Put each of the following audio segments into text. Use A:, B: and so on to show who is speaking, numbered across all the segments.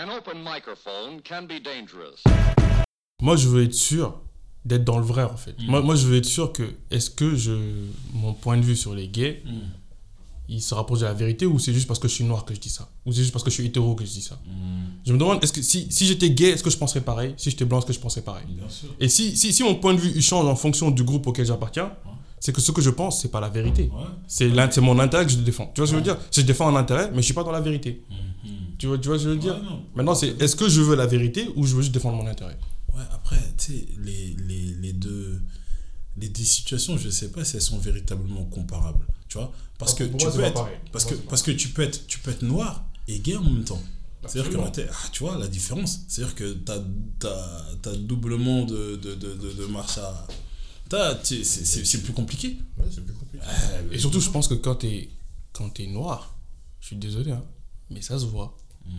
A: An open microphone can be dangerous.
B: Moi, je veux être sûr d'être dans le vrai, en fait.
C: Mm.
B: Moi, moi, je veux être sûr que, est-ce que je, mon point de vue sur les gays,
C: Mm.
B: il se rapproche de la vérité ou c'est juste parce que je suis noir que je dis ça? Ou c'est juste parce que je suis hétéro que je dis ça? Je me demande, est-ce que si, si j'étais gay, est-ce que je penserais pareil? Si j'étais blanc, est-ce que je penserais pareil?
C: Bien sûr.
B: Et si, si, si mon point de vue il change en fonction du groupe auquel j'appartiens, c'est que ce que je pense, c'est pas la vérité.
C: Ouais.
B: C'est c'est mon intérêt que je défends. Tu vois ce que je veux dire? Je défends un intérêt, mais je suis pas dans la vérité.
C: Mhm.
B: Tu vois, tu vois ce que je veux dire?
C: Ouais, non.
B: Maintenant, c'est est-ce que je veux la vérité ou je veux juste défendre mon intérêt?
C: Ouais, après, tu sais, les, les, les, deux, les deux situations, je sais pas si elles sont véritablement comparables. Tu vois? Parce que tu peux être. Parce que, parce tu peux, être, tu peux être noir et gay en même temps. C'est-à-dire que, ah, tu vois, la différence, c'est-à-dire que tu as, doublement de, de, de, de, de marche à. C'est plus compliqué.
D: Ouais, c'est plus compliqué.
C: Euh,
B: Et surtout, je pense que quand t'es quand t'es noir, je suis désolé, hein, mais ça se voit.
C: Mm.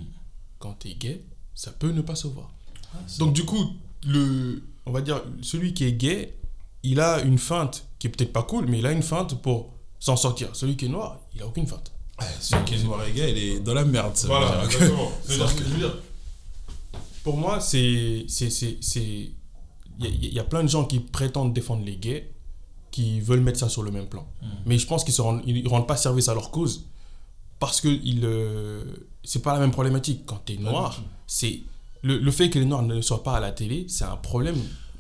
B: Quand t'es gay, ça peut ne pas se voir.
C: Ah,
B: Donc du coup, le, on va dire, celui qui est gay, il a une feinte qui est peut-être pas cool, mais il a une feinte pour s'en sortir. Celui qui est noir, il a aucune feinte.
C: Ouais, celui qui est noir et gay, il est dans la merde. que-
B: exactement.
C: Que-
B: Pour moi, c'est c'est il y, a- il y a plein de gens qui prétendent défendre les gays, qui veulent mettre ça sur le même plan.
C: Mm.
B: Mais je pense qu'ils ne rendent, ils rendent pas service à leur cause parce que ils, euh, c'est pas la même problématique. Quand tu es noir, c'est le, le fait que les noirs ne soient pas à la télé, c'est un problème,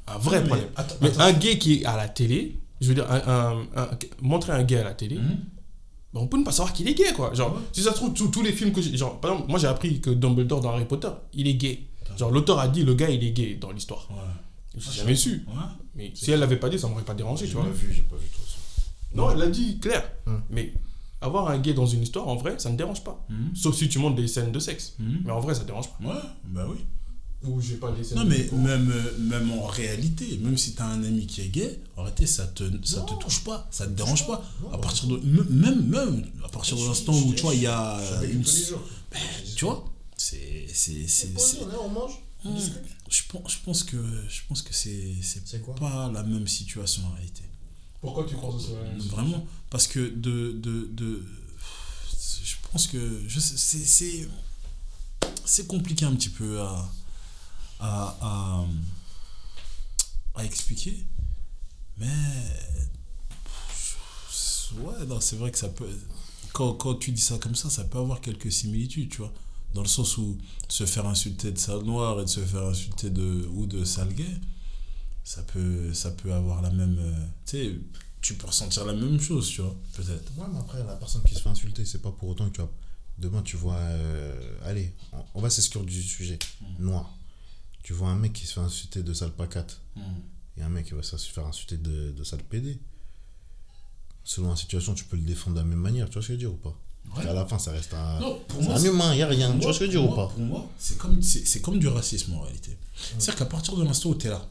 B: un vrai
C: Mais
B: problème.
C: attends,
B: Mais
C: attends.
B: un gay qui est à la télé, je veux dire, un, un- un- montrer un gay à la télé,
C: Mhm.
B: ben, on peut ne pas savoir qu'il est gay, quoi. Genre, si ça se trouve, tous- tous les films que j'ai. Genre, par exemple, moi j'ai appris que Dumbledore dans Harry Potter, il est gay. Genre, l'auteur a dit le gars il est gay dans l'histoire.
C: Ouais.
B: J'ai jamais su.
C: Ouais.
B: Mais si elle l'avait pas dit, ça m'aurait pas dérangé,
D: J'ai
B: tu
D: pas
B: vois.
D: vu, j'ai pas vu toute façon.
B: Non, elle l'a dit clair.
D: Hum.
B: Mais avoir un gay dans une histoire, en vrai, ça ne dérange pas.
C: Mhm.
B: Sauf si tu montres des scènes de sexe.
C: Mhm.
B: Mais en vrai, ça dérange pas.
C: Ouais, bah oui.
B: Ou j'ai pas des scènes
C: Non, mais même, euh, même en réalité, même si t'as un ami qui est gay, en réalité, ça te, ça te touche pas, ça te dérange pas.
D: Non,
C: À partir de, même, même, à partir de l'instant où, tu vois, il y a une.
D: jours.
C: Tu vois c'est- c'est-
D: on mange, on discute.
C: Je pense, je pense que, je pense que c'est, c'est pas la même situation en réalité.
B: Pourquoi tu penses que c'est
C: Vraiment. Parce que de. de, de je pense que. Je c'est, c'est compliqué un petit peu à. à, à, à expliquer. Mais. Ouais, non, c'est vrai que ça peut. Quand, quand tu dis ça comme ça, ça peut avoir quelques similitudes, tu vois. Dans le sens où se faire insulter de sale noir et de se faire insulter de, ou de sale gay, ça peut, ça peut avoir la même. euh, tu sais, tu peux ressentir la même chose, tu vois, peut-être.
D: Ouais, mais après, la personne qui se fait insulter, c'est pas pour autant que tu vas. Demain, tu vois. euh, Allez, on- on va s'exclure du sujet. Noir. Tu vois un mec qui se fait insulter de sale pacate et un mec qui va se faire insulter de, de sale PD. Selon la situation, tu peux le défendre de la même manière. Tu vois ce que je veux dire ou pas?
C: Ouais.
D: À la fin, ça reste un.
C: Non, pour moi,
D: un humain, il a rien. Tu vois ce que je veux dire
C: pour
D: ou pas?
C: Pour moi, c'est comme, comme du racisme en réalité. C'est-à-dire qu'à partir de l'instant où tu es là,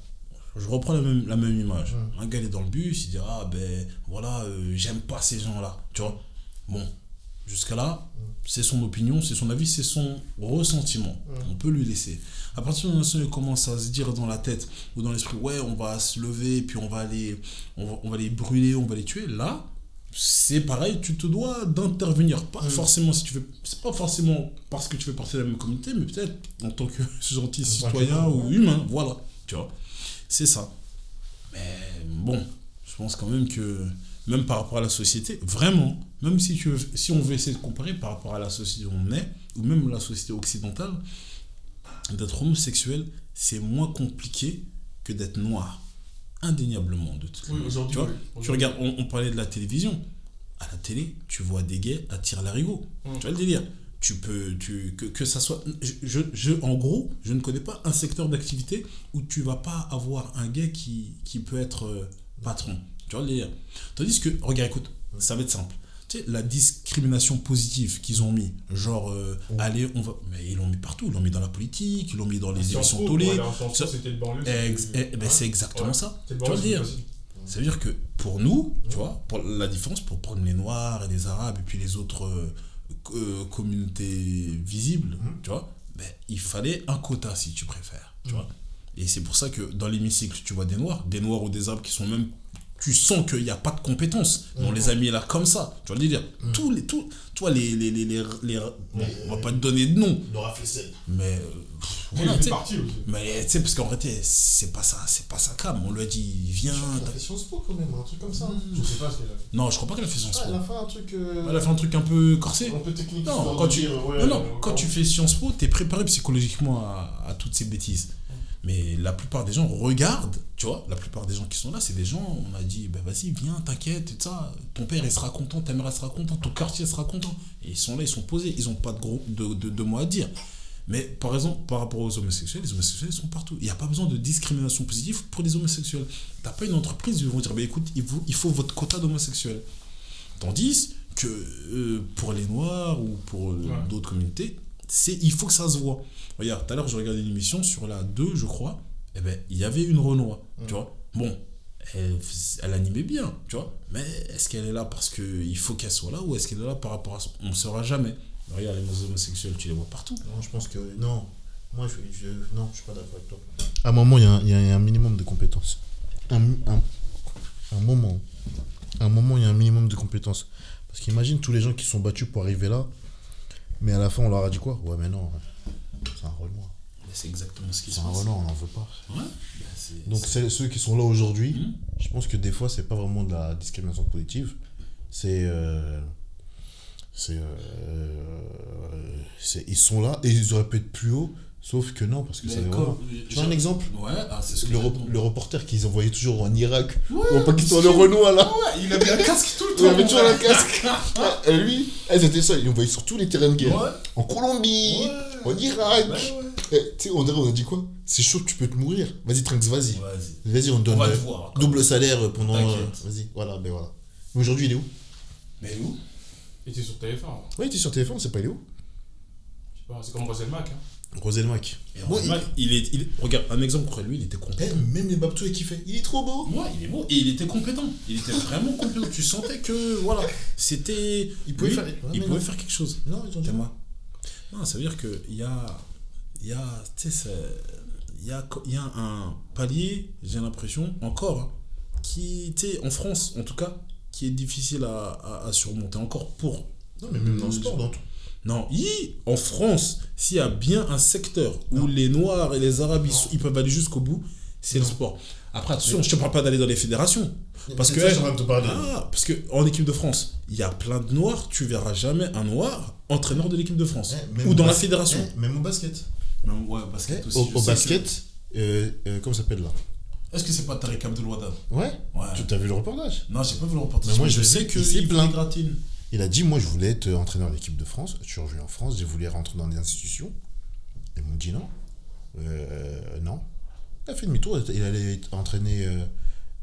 C: je reprends la même, la même image. Un gars il est dans le bus, il dit Ah ben voilà, euh, j'aime pas ces gens-là. Tu vois? Bon, jusqu'à là, c'est son opinion, c'est son avis, c'est son ressentiment. On peut lui laisser. À partir de l'instant où il commence à se dire dans la tête ou dans l'esprit Ouais, on va se lever, puis on va les, on va, on va les brûler, on va les tuer, là. C'est pareil, tu te dois d'intervenir. Pas forcément si tu fais. C'est pas forcément parce que tu fais partie de la même communauté, mais peut-être en tant que gentil citoyen ou humain. Voilà, tu vois. C'est ça. Mais bon, je pense quand même que, même par rapport à la société, vraiment, même si, tu veux- si on veut essayer de comparer par rapport à la société où on est, ou même la société occidentale, d'être homosexuel, c'est moins compliqué que d'être noir. Indéniablement, de toute
B: Oui, aujourd'hui,
C: Tu vois,
B: oui.
C: tu regardes, on, on parlait de la télévision. À la télé, tu vois des gays à tir larigot.
B: Mm.
C: Tu vois le délire tu peux tu, que, que ça soit je, je, je- en gros je ne connais pas un secteur d'activité où tu vas pas avoir un gay qui, qui peut être euh, patron tu vois le délire tandis que regarde écoute ça va être simple tu sais la discrimination positive qu'ils ont mis genre euh, allez on va mais ils l'ont mis partout ils l'ont mis dans la politique ils l'ont mis dans les émissions tolées
B: c'était
C: eh, ben, c'est exactement ça. Tu vois
B: facile.
C: ça veut dire que pour nous, tu vois, pour la différence, pour prendre les Noirs et les Arabes et puis les autres euh, euh, communautés visibles, tu vois, ben, il fallait un quota si tu préfères, tu vois. Et c'est pour ça que dans l'hémicycle, tu vois des Noirs, des Noirs ou des Arabes qui sont même tu sens qu'il n'y a pas de compétences. Mais On les a mis là comme ça. Tu vois le délire Tous les. Tous, toi, les. les, les, les, les- bon, on va pas te donner de nom.
D: Laura Flessel.
C: Mais. euh, pff,
B: Il
C: voilà,
B: aussi.
C: Mais tu sais, parce qu'en réalité, c'est pas ça, c'est pas ça cam. On lui a dit, viens.
D: Elle a fait Sciences Po quand même, un truc comme ça.
B: Je sais pas ce qu'elle a fait.
C: Non, je crois pas qu'elle a fait Sciences
D: Ah,
C: Po.
D: elle a fait un truc. euh,
C: Elle a fait un truc un peu corsé.
D: un peu technique.
C: Non, quand tu,
D: dire, ouais,
C: non, non,
D: euh,
C: quand tu fais Sciences Po, t'es préparé psychologiquement à, à toutes ces bêtises. Mais la plupart des gens regardent, tu vois, la plupart des gens qui sont là, c'est des gens, on a dit, ben vas-y, viens, t'inquiète, et tout ça. Ton père, il sera content, ta mère, elle sera contente, ton quartier sera content. Et ils sont là, ils sont posés, ils ont pas de, gros, de, de, de mots à dire. Mais par exemple, par rapport aux homosexuels, les homosexuels sont partout. Il n'y a pas besoin de discrimination positive pour les homosexuels. T'as pas une entreprise, ils vont dire, ben écoute, il faut, il faut votre quota d'homosexuels. Tandis que euh, pour les Noirs ou pour euh,
B: Ouais.
C: d'autres communautés, c'est il faut que ça se voit. Regarde, tout à l'heure, je regardais une émission sur la 2, je crois. Eh ben, il y avait une Renoir, tu vois. Bon, elle, elle animait bien, tu vois. Mais est-ce qu'elle est là parce qu'il faut qu'elle soit là ou est-ce qu'elle est là par rapport à... ce- On ne saura jamais. Regarde, les homosexuels, tu les vois partout.
D: Non, je pense que. Non. Moi, je, je- non, je suis pas d'accord avec toi. À un moment, il y, a un- il y a un minimum de compétences. Un, un, un moment. À un moment, il y a un minimum de compétences. Parce qu'imagine tous les gens qui sont battus pour arriver là. Mais à la fin, on leur a dit quoi? Ouais, mais non. C'est un Renoir.
C: C'est exactement ce qui se
D: C'est un
C: passe.
D: Renoir, on n'en veut pas.
C: Ouais. Ben, c'est-
D: Donc, ceux qui sont là aujourd'hui,
C: Mhm.
D: je pense que des fois, c'est pas vraiment de la discrimination positive. C'est. euh, c'est, euh, c'est- Ils sont là et ils auraient pu être plus haut, sauf que non, parce que
C: Mais
D: des
C: comme-.
D: Tu vois un exemple?
C: Ouais, ah, c'est ce que
D: le, re- le reporter qu'ils envoyaient toujours en Irak
C: Ouais,
D: ou en Pakistan, le. Renoir là.
C: Ouais, il avait un casque tout le temps.
D: Il avait toujours un casque. Et lui, eh, c'était ça, il envoyait sur tous les terrains de guerre.
C: Ouais.
D: En Colombie, En Irak.
C: Ouais, ouais.
D: Eh, Tu sais, on, dirait, on a dit quoi? C'est chaud, tu peux te mourir. Vas-y, Trinx, vas-y.
C: Vas-y.
D: On te
C: On
D: donne
C: va
D: euh,
C: te voir. quand
D: double salaire pendant. euh. Vas-y, voilà, ben voilà. Mais aujourd'hui, il est où?
C: Mais où?
B: Il était sur TF1. hein.
D: Ouais, il était sur téléphone, c'est pas il est où
B: Je sais pas, c'est comme Rosel Mac. Hein.
D: Rosel Mac.
C: Et
D: Bon,
C: il... est, il est- Regarde, un exemple contre lui, il était
D: Eh,
C: compétent.
D: même les Babtou est kiffé. Il est trop beau.
C: Ouais, il est beau. Et il était compétent. Il était vraiment compétent. Tu sentais que, voilà, c'était.
D: Il pouvait
C: lui,
D: faire- ouais,
C: il
D: mais
C: pouvait
D: non.
C: faire quelque chose.
D: Non, ils ont dit.
C: C'est moi. Non, ça veut dire qu'il y a. Il y a. Y a, y a un palier, j'ai l'impression, encore, hein, qui, en France, en tout cas, qui est difficile à, à- à surmonter. Encore pour
D: Non, mais même dans le sport, dans tout.
C: Non, hi, en France, s'il y a bien un secteur où les Noirs et les Arabes, ils peuvent aller jusqu'au bout, c'est le sport. Après, attention, je te parle pas d'aller dans les fédérations. Parce que,
D: ça, te
C: ah, parce que en équipe de France, il y a plein de Noirs, tu verras jamais un Noir entraîneur de l'équipe de France.
D: Eh,
C: ou dans la fédération.
D: eh, même au basket.
C: Même, ouais, basket
D: Eh,
C: aussi.
D: au basket, euh, euh, comment ça s'appelle là?
C: Est-ce que c'est pas Tariq Abdelouada
D: Ouais.
C: Ouais.
D: Tu as vu le reportage?
C: Non, j'ai pas vu le reportage.
D: Mais moi, je
C: je
D: sais
C: que il gratine.
D: Il a dit Moi, je voulais être entraîneur de l'équipe de France. Je suis revenu en France, j'ai voulu rentrer dans des institutions. Ils m'ont dit non. Euh, non. Il a fait demi-tour, il allait entraîner euh,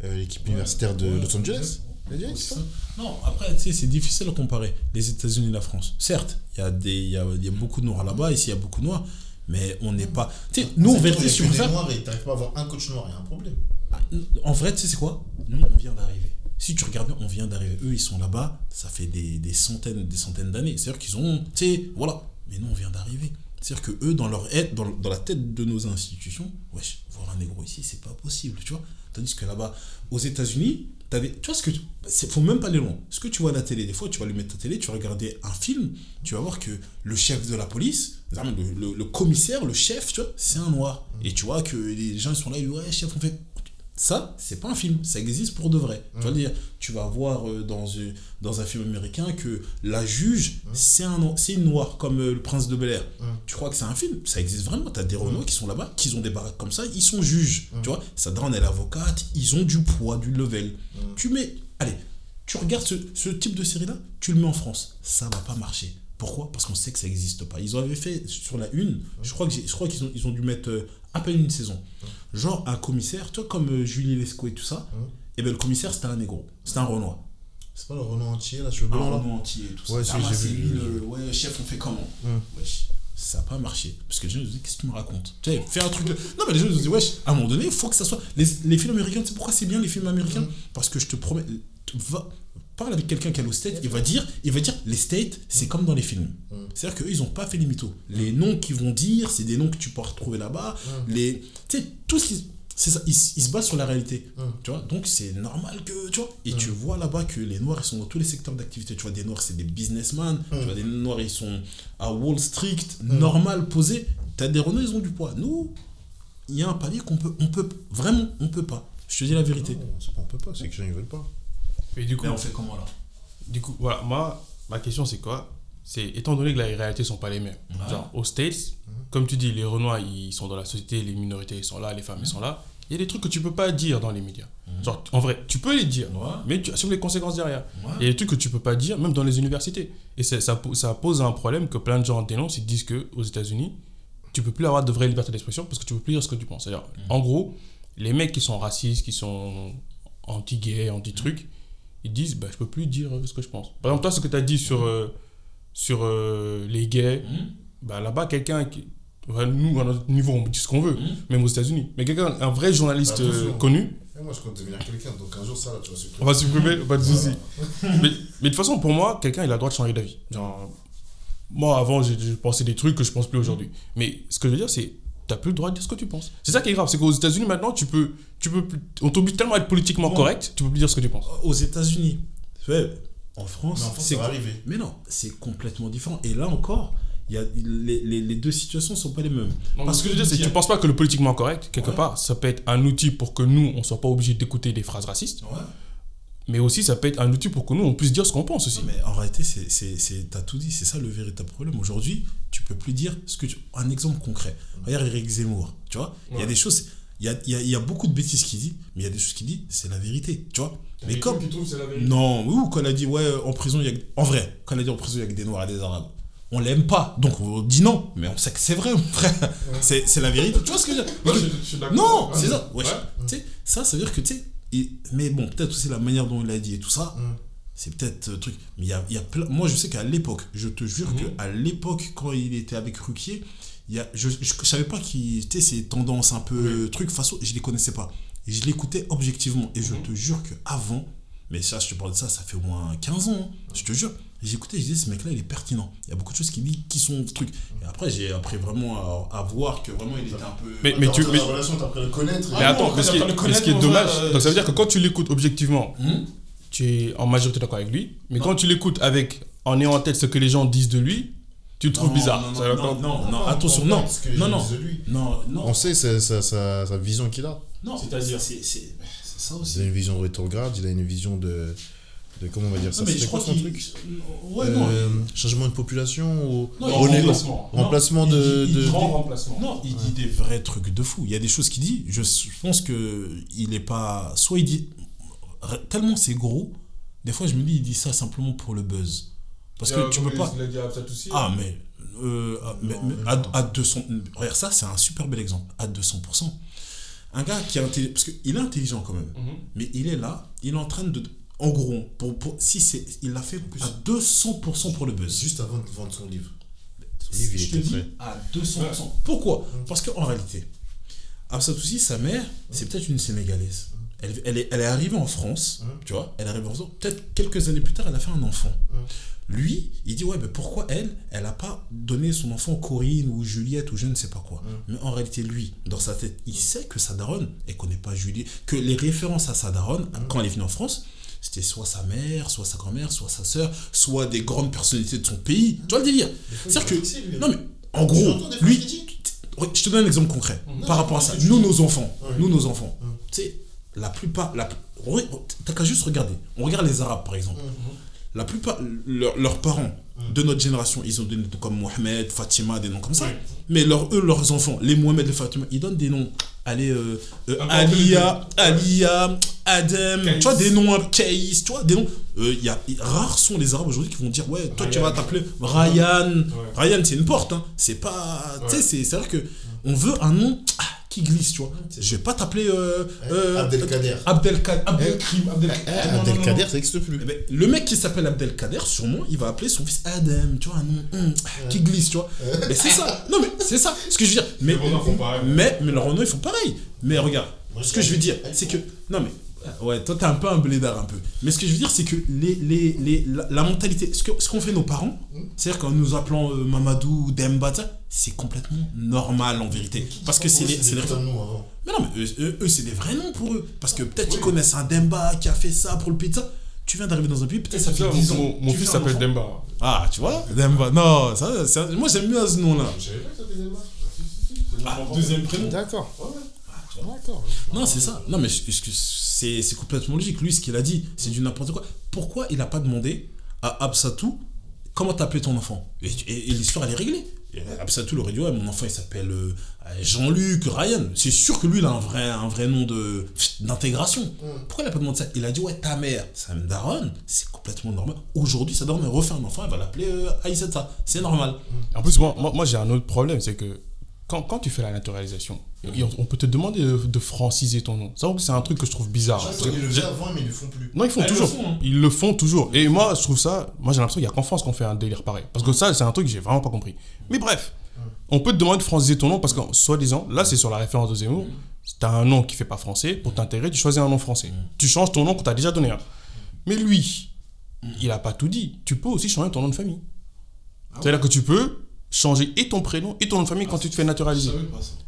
D: euh, l'équipe universitaire de
C: Ouais,
D: Los Angeles.
C: ouais.
D: Ça.
C: ça. Non, après, tu sais, c'est difficile à comparer les États-Unis et la France. Certes, il y, a des- y a, y a beaucoup de noirs là-bas, ici il y a beaucoup de noirs, mais on n'est pas. Tu sais, nous, on veut faire.
D: noirs et t'arrives pas à avoir un coach noir, il y a un problème.
C: En vrai, tu sais, c'est quoi? Nous, on vient d'arriver. Si tu regardes bien, on vient d'arriver. Eux, ils sont là-bas, ça fait des, des centaines des centaines d'années. C'est-à-dire qu'ils ont. Tu sais, voilà. Mais nous, on vient d'arriver. C'est-à-dire que eux, dans, leur, aide- dans, dans la tête de nos institutions, wesh, voir un négro ici, c'est pas possible, tu vois. Tandis que là-bas, aux États-Unis, t'as des- tu vois ce que. faut même pas aller loin. Ce que tu vois à la télé, des fois, tu vas lui mettre ta télé, tu vas regarder un film, tu vas voir que le chef de la police, le, le- commissaire, le chef, tu vois, c'est un noir. Et tu vois que les gens sont là, ils disent, ouais, chef, on fait. Ça, c'est pas un film, ça existe pour de vrai. Tu vas dire, tu vas voir euh, dans, euh, dans un film américain que la juge, c'est un, une noire, comme euh, le prince de Bel Air. Tu crois que c'est un film? Ça existe vraiment. Tu as des Renois qui sont là-bas, qui ont des baraques comme ça, ils sont juges. Tu vois, sa daronne, elle est avocate, ils ont du poids, du level. Tu mets. Allez, tu regardes ce, ce type de série-là, tu le mets en France. Ça va pas marcher. Pourquoi? Parce qu'on sait que ça n'existe pas. Ils avaient fait sur la une, je crois que j'ai- je crois qu'ils ont, ils ont dû mettre à peine une saison. Genre un commissaire, toi comme euh, Julie Lescaut et tout ça, et ben le commissaire c'était un négro, c'était un Renoir.
D: C'est pas le Renault entier, là, cheveux blancs là
C: Renoir entier et tout
D: Ouais,
C: ça. Ah, c'est
D: vu,
C: lui, le- ouais, chef, on fait comment
D: Hum.
C: Wesh, ça n'a pas marché. Parce que les gens ils disaient, qu'est-ce que tu me racontes Tu sais, fais un truc de. Non, mais les gens ils disaient, wesh, à un moment donné, il faut que ça soit. Les, les films américains, tu sais pourquoi c'est bien les films américains Parce que je te promets. Va, parle avec quelqu'un qui est aux States, il va dire, il va dire, les States, c'est comme dans les films. C'est-à-dire qu'eux, ils n'ont pas fait les mythos. Les noms qu'ils vont dire, c'est des noms que tu peux retrouver là-bas. Les, tu sais, tout ce qui. C'est ça, ils, ils se basent sur la réalité.
D: Hum.
C: Tu vois, donc c'est normal que. Tu vois, et tu vois là-bas que les Noirs, ils sont dans tous les secteurs d'activité. Tu vois, des Noirs, c'est des businessmen. Tu vois, des Noirs, ils sont à Wall Street, normal, posés. T'as des Renault, ils ont du poids. Nous, il y a un palier qu'on peut. On peut vraiment, on peut pas. Je te dis la vérité.
D: Non, c'est pas on peut pas, c'est que les gens ils veulent pas.
B: Et du coup,
C: Mais on fait comment là
B: du coup, voilà, moi, ma question c'est quoi? C'est étant donné que les réalités sont pas les mêmes. Genre, aux States, comme tu dis, les Renois, ils sont dans la société, les minorités, ils sont là, les femmes, ils sont là. Il y a des trucs que tu peux pas dire dans les médias. Genre, en vrai, tu peux les dire,
C: Ouais.
B: mais tu assumes les conséquences derrière.
C: Ouais.
B: Il y a des trucs que tu peux pas dire, même dans les universités. Et ça, ça pose un problème que plein de gens dénoncent. Ils disent que aux États-Unis, tu peux plus avoir de vraie liberté d'expression parce que tu peux plus dire ce que tu penses. C'est-à-dire, en gros, les mecs qui sont racistes, qui sont anti-gays, anti-trucs, ils disent bah, je peux plus dire euh, ce que je pense. Par exemple, toi, ce que tu as dit sur, euh, sur euh, les gays, bah, là-bas, quelqu'un qui. nous, à notre niveau, on dit ce qu'on veut,
C: hum.
B: même aux États-Unis. Mais quelqu'un, un vrai journaliste euh,
D: Attention.
B: connu,
D: Et moi, je compte devenir quelqu'un, donc un jour, ça, là, tu vas supprimer.
B: on va supprimer, pas de souci. mais, mais de toute façon, pour moi, quelqu'un, il a le droit de changer d'avis. Genre, moi, avant, j'ai j'ai pensé des trucs que je pense plus aujourd'hui. Mais ce que je veux dire, c'est t'as plus le droit de dire ce que tu penses. C'est ça qui est grave, c'est qu'aux États-Unis, maintenant, tu peux, tu peux plus- on t'oblige tellement à être politiquement correct, tu peux plus dire ce que tu penses.
C: Aux États-Unis. Ouais, en France,
D: Mais en France,
C: c'est
D: arriver.
C: Mais non, c'est complètement différent. Et là encore, il y a, les, les, les deux situations sont pas les mêmes.
B: Parce que je veux dire, c'est que tu penses pas que le politiquement correct, quelque
C: Ouais.
B: part, ça peut être un outil pour que nous, on soit pas obligé d'écouter des phrases racistes,
C: Ouais.
B: Mais aussi ça peut être un outil pour que nous, on puisse dire ce qu'on pense aussi.
C: Mais en réalité, t'as tout dit, c'est ça le véritable problème. Aujourd'hui, tu peux plus dire ce que tu... Un exemple concret. Regarde Eric Zemmour, tu vois. Il y a
B: Ouais.
C: des choses... Il y a, y, a, y a beaucoup de bêtises qu'il dit, mais il y a des choses qu'il dit, c'est la vérité, tu vois. Mais comme... Non, oui, ou quand elle a dit, ouais, en prison, il y a... En vrai, quand elle a dit en prison, il y a que des Noirs et des Arabes. On l'aime pas, donc on dit non. Mais on sait que c'est vrai, mon frère. C'est, c'est la vérité. Tu vois ce que je veux dire? Non, c'est ça. Tu sais, ça, ça veut dire que, tu sais, et- mais bon, peut-être aussi la manière dont il a dit et tout ça,
D: Mm.
C: c'est peut-être euh, truc. Mais il y a, y a plein. Moi, je sais qu'à l'époque, je te jure que à l'époque, quand il était avec Ruquier, y a, je, je, je savais pas qu'il tu sais, ces tendances un peu trucs façon, je les connaissais pas. Et je l'écoutais objectivement. Et je
B: Mhm.
C: te jure que avant, mais ça, je te parle de ça, ça fait au moins 15 ans, hein, je te jure. J'écoutais, je disais, ce mec-là, il est pertinent. Il y a beaucoup de choses qu'il dit qui sont trucs. Et après, j'ai appris vraiment à, à voir que vraiment, il était un peu.
B: Mais- mais tu-
D: Dans
B: mais-
D: la relation, t'as appris à le connaître.
C: Ah
B: Mais
C: non,
B: attends, mais ce, qui est,
C: le
B: mais ce qui est dommage,
C: frère,
B: donc ça veut
C: euh,
B: dire que quand tu l'écoutes objectivement,
C: Hum
B: tu es en majorité d'accord avec lui, mais quand tu l'écoutes avec en ayant en tête ce que les gens disent de lui, tu le trouves
C: Non,
B: bizarre.
C: non,
B: Ça
C: non, non, non, non, attention, non,
D: Ce que les
C: non, non,
D: disent de lui.
C: non, non,
D: On sait sa, sa, sa, sa vision qu'il a.
C: non,
B: C'est-à-dire
C: c'est c'est- c'est ça
D: Il
C: aussi.
D: a une vision rétrograde, il a une vision de. De comment on va dire ça
C: crois
D: quoi son truc
C: Ouais, non.
D: Euh, Changement de population ou
C: Non,
B: Non,
C: il-
B: remplacement.
C: non,
D: remplacement
C: il
D: de.
C: dit- il
D: de-
C: dit-
B: Grand remplacement.
C: Non, il dit des vrais trucs de fou. Il y a des choses qu'il dit. Je pense que il est pas. Soit il dit tellement c'est gros. Des fois, je me dis, il dit ça simplement pour le buzz. Parce que tu peux pas. Ah, mais. euh, ah, mais- mais à, à 200. Regarde, ça, c'est un super bel exemple. À 200%. Un gars qui est intelligent. Parce qu'il est intelligent quand même.
B: Mhm.
C: Mais il est là, il est en train de. En gros, pour, pour, si c'est, il l'a fait à 200% pour le buzz.
D: Juste avant de vendre son livre. Son livre, il
C: Je te
D: était
C: dis
D: prêt.
C: à 200%. Pourquoi Parce qu'en réalité, Absatoussi, sa mère, c'est peut-être une Sénégalaise. Elle, elle, est, elle est arrivée en France, tu vois, elle est arrivée en France, peut-être quelques années plus tard, elle a fait un enfant. Lui, il dit, ouais, mais pourquoi elle, elle n'a pas donné son enfant Corinne ou Juliette ou je ne sais pas quoi. Mais en réalité, lui, dans sa tête, il sait que sa daronne, elle connaît pas Juliette, que les références à sa daronne, quand elle est venue en France, c'était soit sa mère, soit sa grand-mère, soit sa sœur, soit des grandes personnalités de son pays. Tu vois le délire C'est-à-dire que. Non, mais en gros, lui. Je te donne un exemple concret par rapport à ça. Nous, nos enfants, nous, nos enfants, tu sais, la plupart, la, t'as qu'à juste regarder. On regarde les Arabes, par exemple. La plupart, leur- leurs parents de notre génération, ils ont des noms comme Mohamed, Fatima, des noms comme ça. Mais leur, eux, leurs enfants, les Mohamed, les Fatima, ils donnent des noms. Allez, euh, euh, Alia, Alia,
B: Kaïs.
C: tu vois, des noms, Kaïs, tu vois, des noms. Euh, y a, rares sont les Arabes aujourd'hui qui vont dire, ouais, toi, tu vas t'appeler Ryan. Ryan, c'est une porte, hein. C'est pas. Tu sais, c'est- c'est-à-dire que on veut un nom ah, qui glisse, tu vois. Je vais pas t'appeler. Euh, euh,
D: Abdelkader.
C: Abdelkader. Abdelkrim. Abdelkrim.
D: Eh,
C: Non, non, non,
D: Abdelkader,
C: non.
D: ça n'existe plus.
C: Eh ben, le mec qui s'appelle Abdelkader, sûrement, il va appeler son fils Adam, tu vois, un nom hum, qui glisse, tu vois. Mais c'est ça. Non, mais c'est ça. Ce que je veux dire. Mais, mais, mais leurs Renault, ils font pareil. Mais regarde,
D: Moi,
C: ce que je veux dire, c'est que. Non, mais Ouais, toi, t'es un peu un blédard, un peu. Mais ce que je veux dire, c'est que les, les, les, la, la mentalité, ce que- ce qu'ont fait nos parents, c'est-à-dire qu'en nous appelant euh, Mamadou ou Demba, ça, c'est complètement normal en vérité. Parce que c'est les. c'est les-. Mais non, mais eux, eux, eux, c'est des vrais noms pour eux. Parce que peut-être ils connaissent un Demba qui a fait ça pour le pizza. Tu viens d'arriver dans un pays, peut-être ça fait 10 ans.
B: Mon, fils s'appelle. Demba.
C: Ah, tu vois Demba. Non, ça, ça- moi j'aime bien ce nom-là. Ah, deuxième prénom.
D: D'accord. D'accord.
C: Non, c'est ça. Non, mais c'est c'est complètement logique. Lui, ce qu'il a dit, c'est du n'importe quoi. Pourquoi il n'a pas demandé à Absatou comment t'appelais ton enfant? Et, et- et l'histoire, elle est réglée. Et Absatou, il aurait dit Ouais, mon enfant, il s'appelle euh, Jean-Luc Ryan. C'est sûr que lui, il a un vrai, un vrai nom de- d'intégration. Pourquoi il n'a pas demandé ça? Il a dit Ouais, ta mère, Sam Daron, c'est complètement normal. Aujourd'hui, ça doit me refaire un enfant, elle va l'appeler euh, Aïssata. C'est normal.
B: En plus, moi, moi, moi, j'ai un autre problème, c'est que quand, quand tu fais la naturalisation, on, on peut te demander de, de franciser ton nom. Ça, c'est un truc que je trouve bizarre.
D: Ils le faisaient avant, mais ils le font plus.
B: Non, ils font
C: Ah, ils le
B: toujours.
C: font, hein.
B: Ils le font toujours. Et moi, je trouve ça. Moi, j'ai l'impression qu'il n'y a qu'en France qu'on fait un délire pareil. Parce que ça, c'est un truc que j'ai vraiment pas compris. Mais bref, on peut te demander de franciser ton nom parce que, soi-disant, là, c'est sur la référence de Zemmour. Si t'as un nom qui fait pas français, pour t'intégrer, tu choisis un nom français. Tu changes ton nom qu'on t'a déjà donné. Mais lui, il a pas tout dit. Tu peux aussi changer ton nom de famille. C'est-à-dire que tu peux changer et ton prénom et ton nom de famille quand tu te fais naturaliser.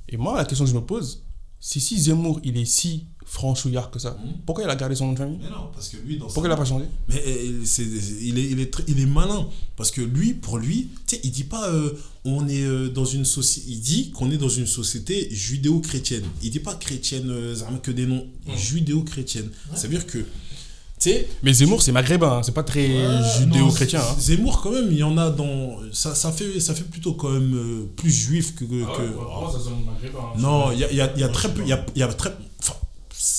B: Et moi, la question que je me pose, c'est si Zemmour, il est si franchouillard que ça, pourquoi il a gardé son nom de famille?
C: Mais non, parce que lui, dans
B: Pourquoi il a pas changé?
C: Mais euh, c'est, il, est, il, est il est malin. Parce que lui, pour lui, tu sais, il dit pas euh, on est euh, dans une société. Il dit qu'on est dans une société judéo-chrétienne. Il dit pas chrétienne, euh, que des noms. Judéo-chrétienne. Ça veut dire que. Tu sais.
B: Mais Zemmour, c'est maghrébin, hein, c'est pas très judéo-chrétien.
C: non,
B: hein.
C: Zemmour, quand même, il y en a dans. Ça, ça, fait, ça fait plutôt quand même euh, plus juif que. que-
B: hein.
C: non, il y a, il y a- il y a très peu. Il y a, il y a très. enfin,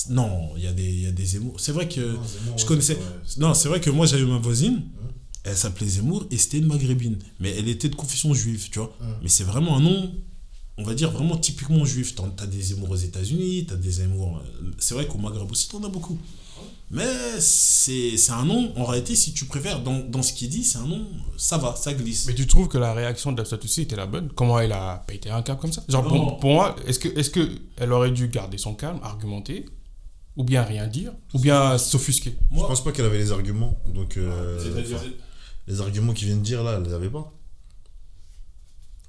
C: non, il y a des, il y a des Zemmour. C'est vrai que. je connaissais. Non, c'est vrai que moi j'avais ma voisine, elle s'appelait Zemmour et c'était une maghrébine. Mais elle était de confession juive, tu vois. Mais c'est vraiment un nom, on va dire vraiment typiquement juif. T'as des Zemmour aux États-Unis, t'as des Zemmour. euh, C'est vrai qu'au Maghreb aussi, t'en as beaucoup. Mais c'est c'est un nom, en réalité, si tu préfères, dans, dans ce qu'il dit, c'est un nom, ça va, ça glisse.
B: Mais tu trouves que la réaction d'Absatoussi était la bonne? Comment elle a pété un câble comme ça? Genre, pour, pour moi, est-ce que, est que elle aurait dû garder son calme, argumenter, ou bien rien dire, ou bien s'offusquer?
D: Je pense pas qu'elle avait les arguments. Donc, euh, enfin, les arguments qu'ils viennent de dire là, elle les avait pas.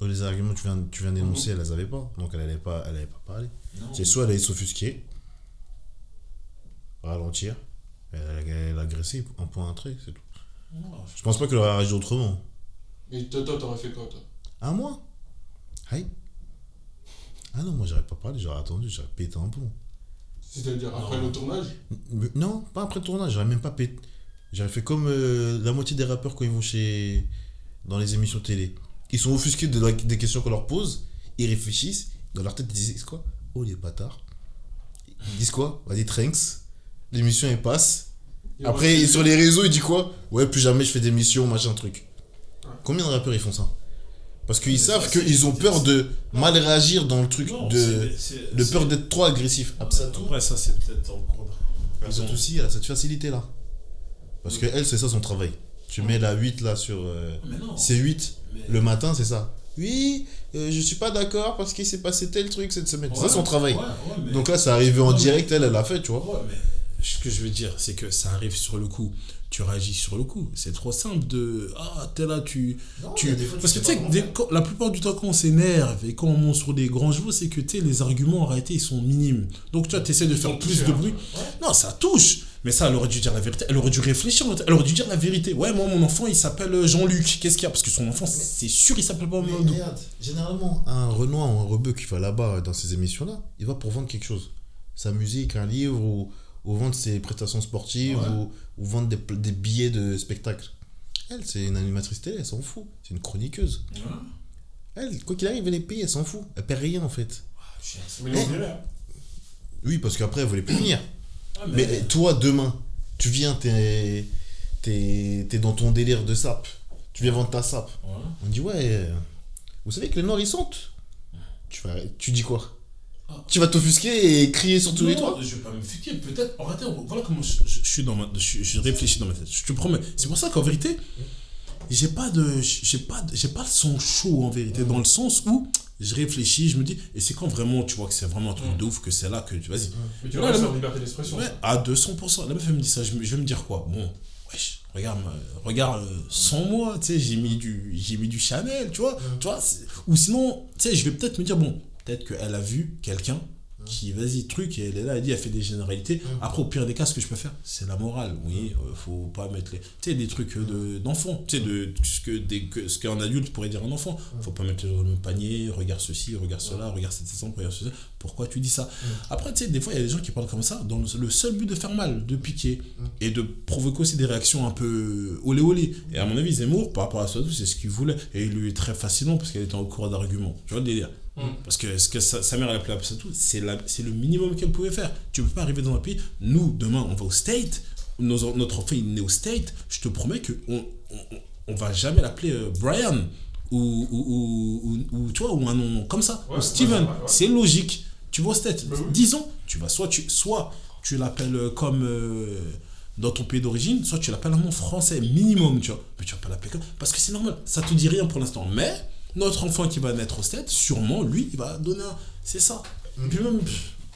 D: Ou les arguments que tu viens, tu viens d'énoncer, elle les avait pas. Donc, elle allait pas, elle pas parler. C'est soit elle allait s'offusquer, ralentir, elle allait agresser, un point un trait, c'est tout. Je pense pas qu'elle aurait réagi autrement.
B: Et toi, t'aurais fait quoi, toi?
D: Un mois Aïe Ah non, moi j'aurais pas parlé, j'aurais attendu, j'aurais pété un plomb.
B: C'est-à-dire
C: après le
B: tournage?
D: Mais Non, pas après le tournage, j'aurais même pas pété. J'aurais fait comme euh, la moitié des rappeurs quand ils vont chez. dans les émissions télé. Ils sont offusqués de la- des questions qu'on leur pose, ils réfléchissent, dans leur tête ils disent quoi? Oh les bâtards. Ils disent quoi? Vas-y, Tranks. L'émission elle passe. Après, sur les réseaux, ils disent quoi? Ouais, plus jamais je fais d'émission, machin truc. Combien de rappeurs ils font ça? Parce qu'ils savent
C: ça, c'est-
D: qu'ils ont peur de mal réagir dans le truc,
C: Non,
D: de,
C: c'est- c'est-
D: de
C: c'est-
D: peur d'être trop agressif. Absatou,
C: Après, ça, c'est peut-être en cours de-
D: Ils ont aussi elle a cette facilité là. Parce que elle, c'est ça son travail. Tu mets la 8 là sur. euh, c'est 8.
C: Mais-
D: Le matin, c'est ça. Oui, euh, je suis pas d'accord parce qu'il s'est passé tel truc cette semaine. c'est
C: Ouais,
D: ça son travail.
C: ouais, ouais, mais-
D: Donc là, ça arrivé en direct, elle, elle l'a fait, tu vois.
C: Ouais, mais ce que je veux dire, c'est que ça arrive sur le coup. Tu réagis sur le coup. C'est trop simple de. Ah, t'es là, tu.
D: Non,
C: tu... Parce que tu sais, que la plupart du temps, quand on s'énerve et quand on monte sur des grands chevaux, c'est que les arguments en réalité, ils sont minimes. Donc tu vois, tu essaies de faire plus de bruit. Non, ça touche. Mais ça, elle aurait dû dire la vérité. Elle aurait dû réfléchir. Elle aurait dû dire la vérité. Ouais, moi, mon enfant, il s'appelle Jean-Luc. Qu'est-ce qu'il y a? Parce que son enfant, c'est sûr, il s'appelle pas Mamadou.
D: généralement, un Renoir ou un Rebeu qui va là-bas dans ces émissions-là, il va pour vendre quelque chose. Sa musique, un livre, ou, ou vendre ses prestations sportives,
C: Ouais.
D: ou, ou vendre des, pl- des billets de spectacle. Elle, c'est une animatrice télé, elle s'en fout. C'est une chroniqueuse. Elle, quoi qu'il arrive, elle est payée, elle s'en fout. Elle perd rien en fait. Oui, parce qu'après, elle voulait plus venir.
C: Ah,
D: Mais toi, demain, tu viens, t'es t'es t'es dans ton délire de sap. Tu viens vendre ta sap. On dit, ouais, euh, vous savez que les noirs ils sentent. Tu, vas, tu dis quoi?
C: Ah.
D: Tu vas t'offusquer et crier sur tous les
C: Non,
D: toits
C: Je vais pas me fuquer, peut-être. En réalité, voilà comment je, je- je suis dans ma. Je, je réfléchis dans ma tête. Je te promets. C'est pour ça qu'en vérité, j'ai pas de. J'ai pas, de- j'ai pas le son chaud en vérité, dans le sens où je réfléchis, je me dis, et c'est quand vraiment tu vois que c'est vraiment un truc de ouf, que c'est là que tu vas-y.
B: Mais tu vois,
C: la
B: c'est en liberté d'expression.
C: Ouais, à 200%. La meuf, elle me dit ça, je, vais me dire quoi? Bon, wesh, regarde, euh, regarde, euh, sans moi, tu sais, j'ai mis du, j'ai mis du Chanel, tu vois? Tu vois ou sinon, tu sais, je vais peut-être me dire, bon, peut-être qu'elle a vu quelqu'un qui, vas-y, truc, et elle est là, elle dit, elle fait des généralités. Après, au pire des cas, ce que je peux faire, c'est la morale. Oui, euh, faut pas mettre les. Tu sais, des trucs euh, de- d'enfant. Tu sais, de ce que des- que- ce qu'un adulte pourrait dire à un enfant. Faut pas mettre les dans le même panier, regarde ceci, regarde cela, regarde cet exemple, regarde ceci. Pourquoi tu dis ça? Après, tu sais, des fois, il y a des gens qui parlent comme ça dans le seul but de faire mal, de piquer et de provoquer aussi des réactions un peu olé olé. Et à mon avis, Zemmour, par rapport à ça, c'est ce qu'il voulait. Et il lui est très facilement parce qu'elle était en cours d'argument. Tu vois le délire Parce que ce que sa, sa mère elle appelait c'est la- c'est le minimum qu'elle pouvait faire. Tu peux pas arriver dans un pays. Nous, demain, on va au State. Nos- notre enfant, il est né au State. Je te promets qu'on on, on, va jamais l'appeler euh, Brian. Ou, ou, ou, tu vois, ou un nom comme ça.
B: Ouais,
C: ou Steven.
B: ouais, ouais, ouais.
C: C'est logique. Tu vas au State.
B: Bah oui.
C: 10 ans, tu vas soit tu, soit tu l'appelles euh, comme euh, dans ton pays d'origine, soit tu l'appelles un nom français minimum, tu vois. Mais tu vas pas l'appeler comme. Parce que c'est normal, ça te dit rien pour l'instant. Mais notre enfant qui va naître au State, sûrement, lui, il va donner un. C'est ça. Et puis même.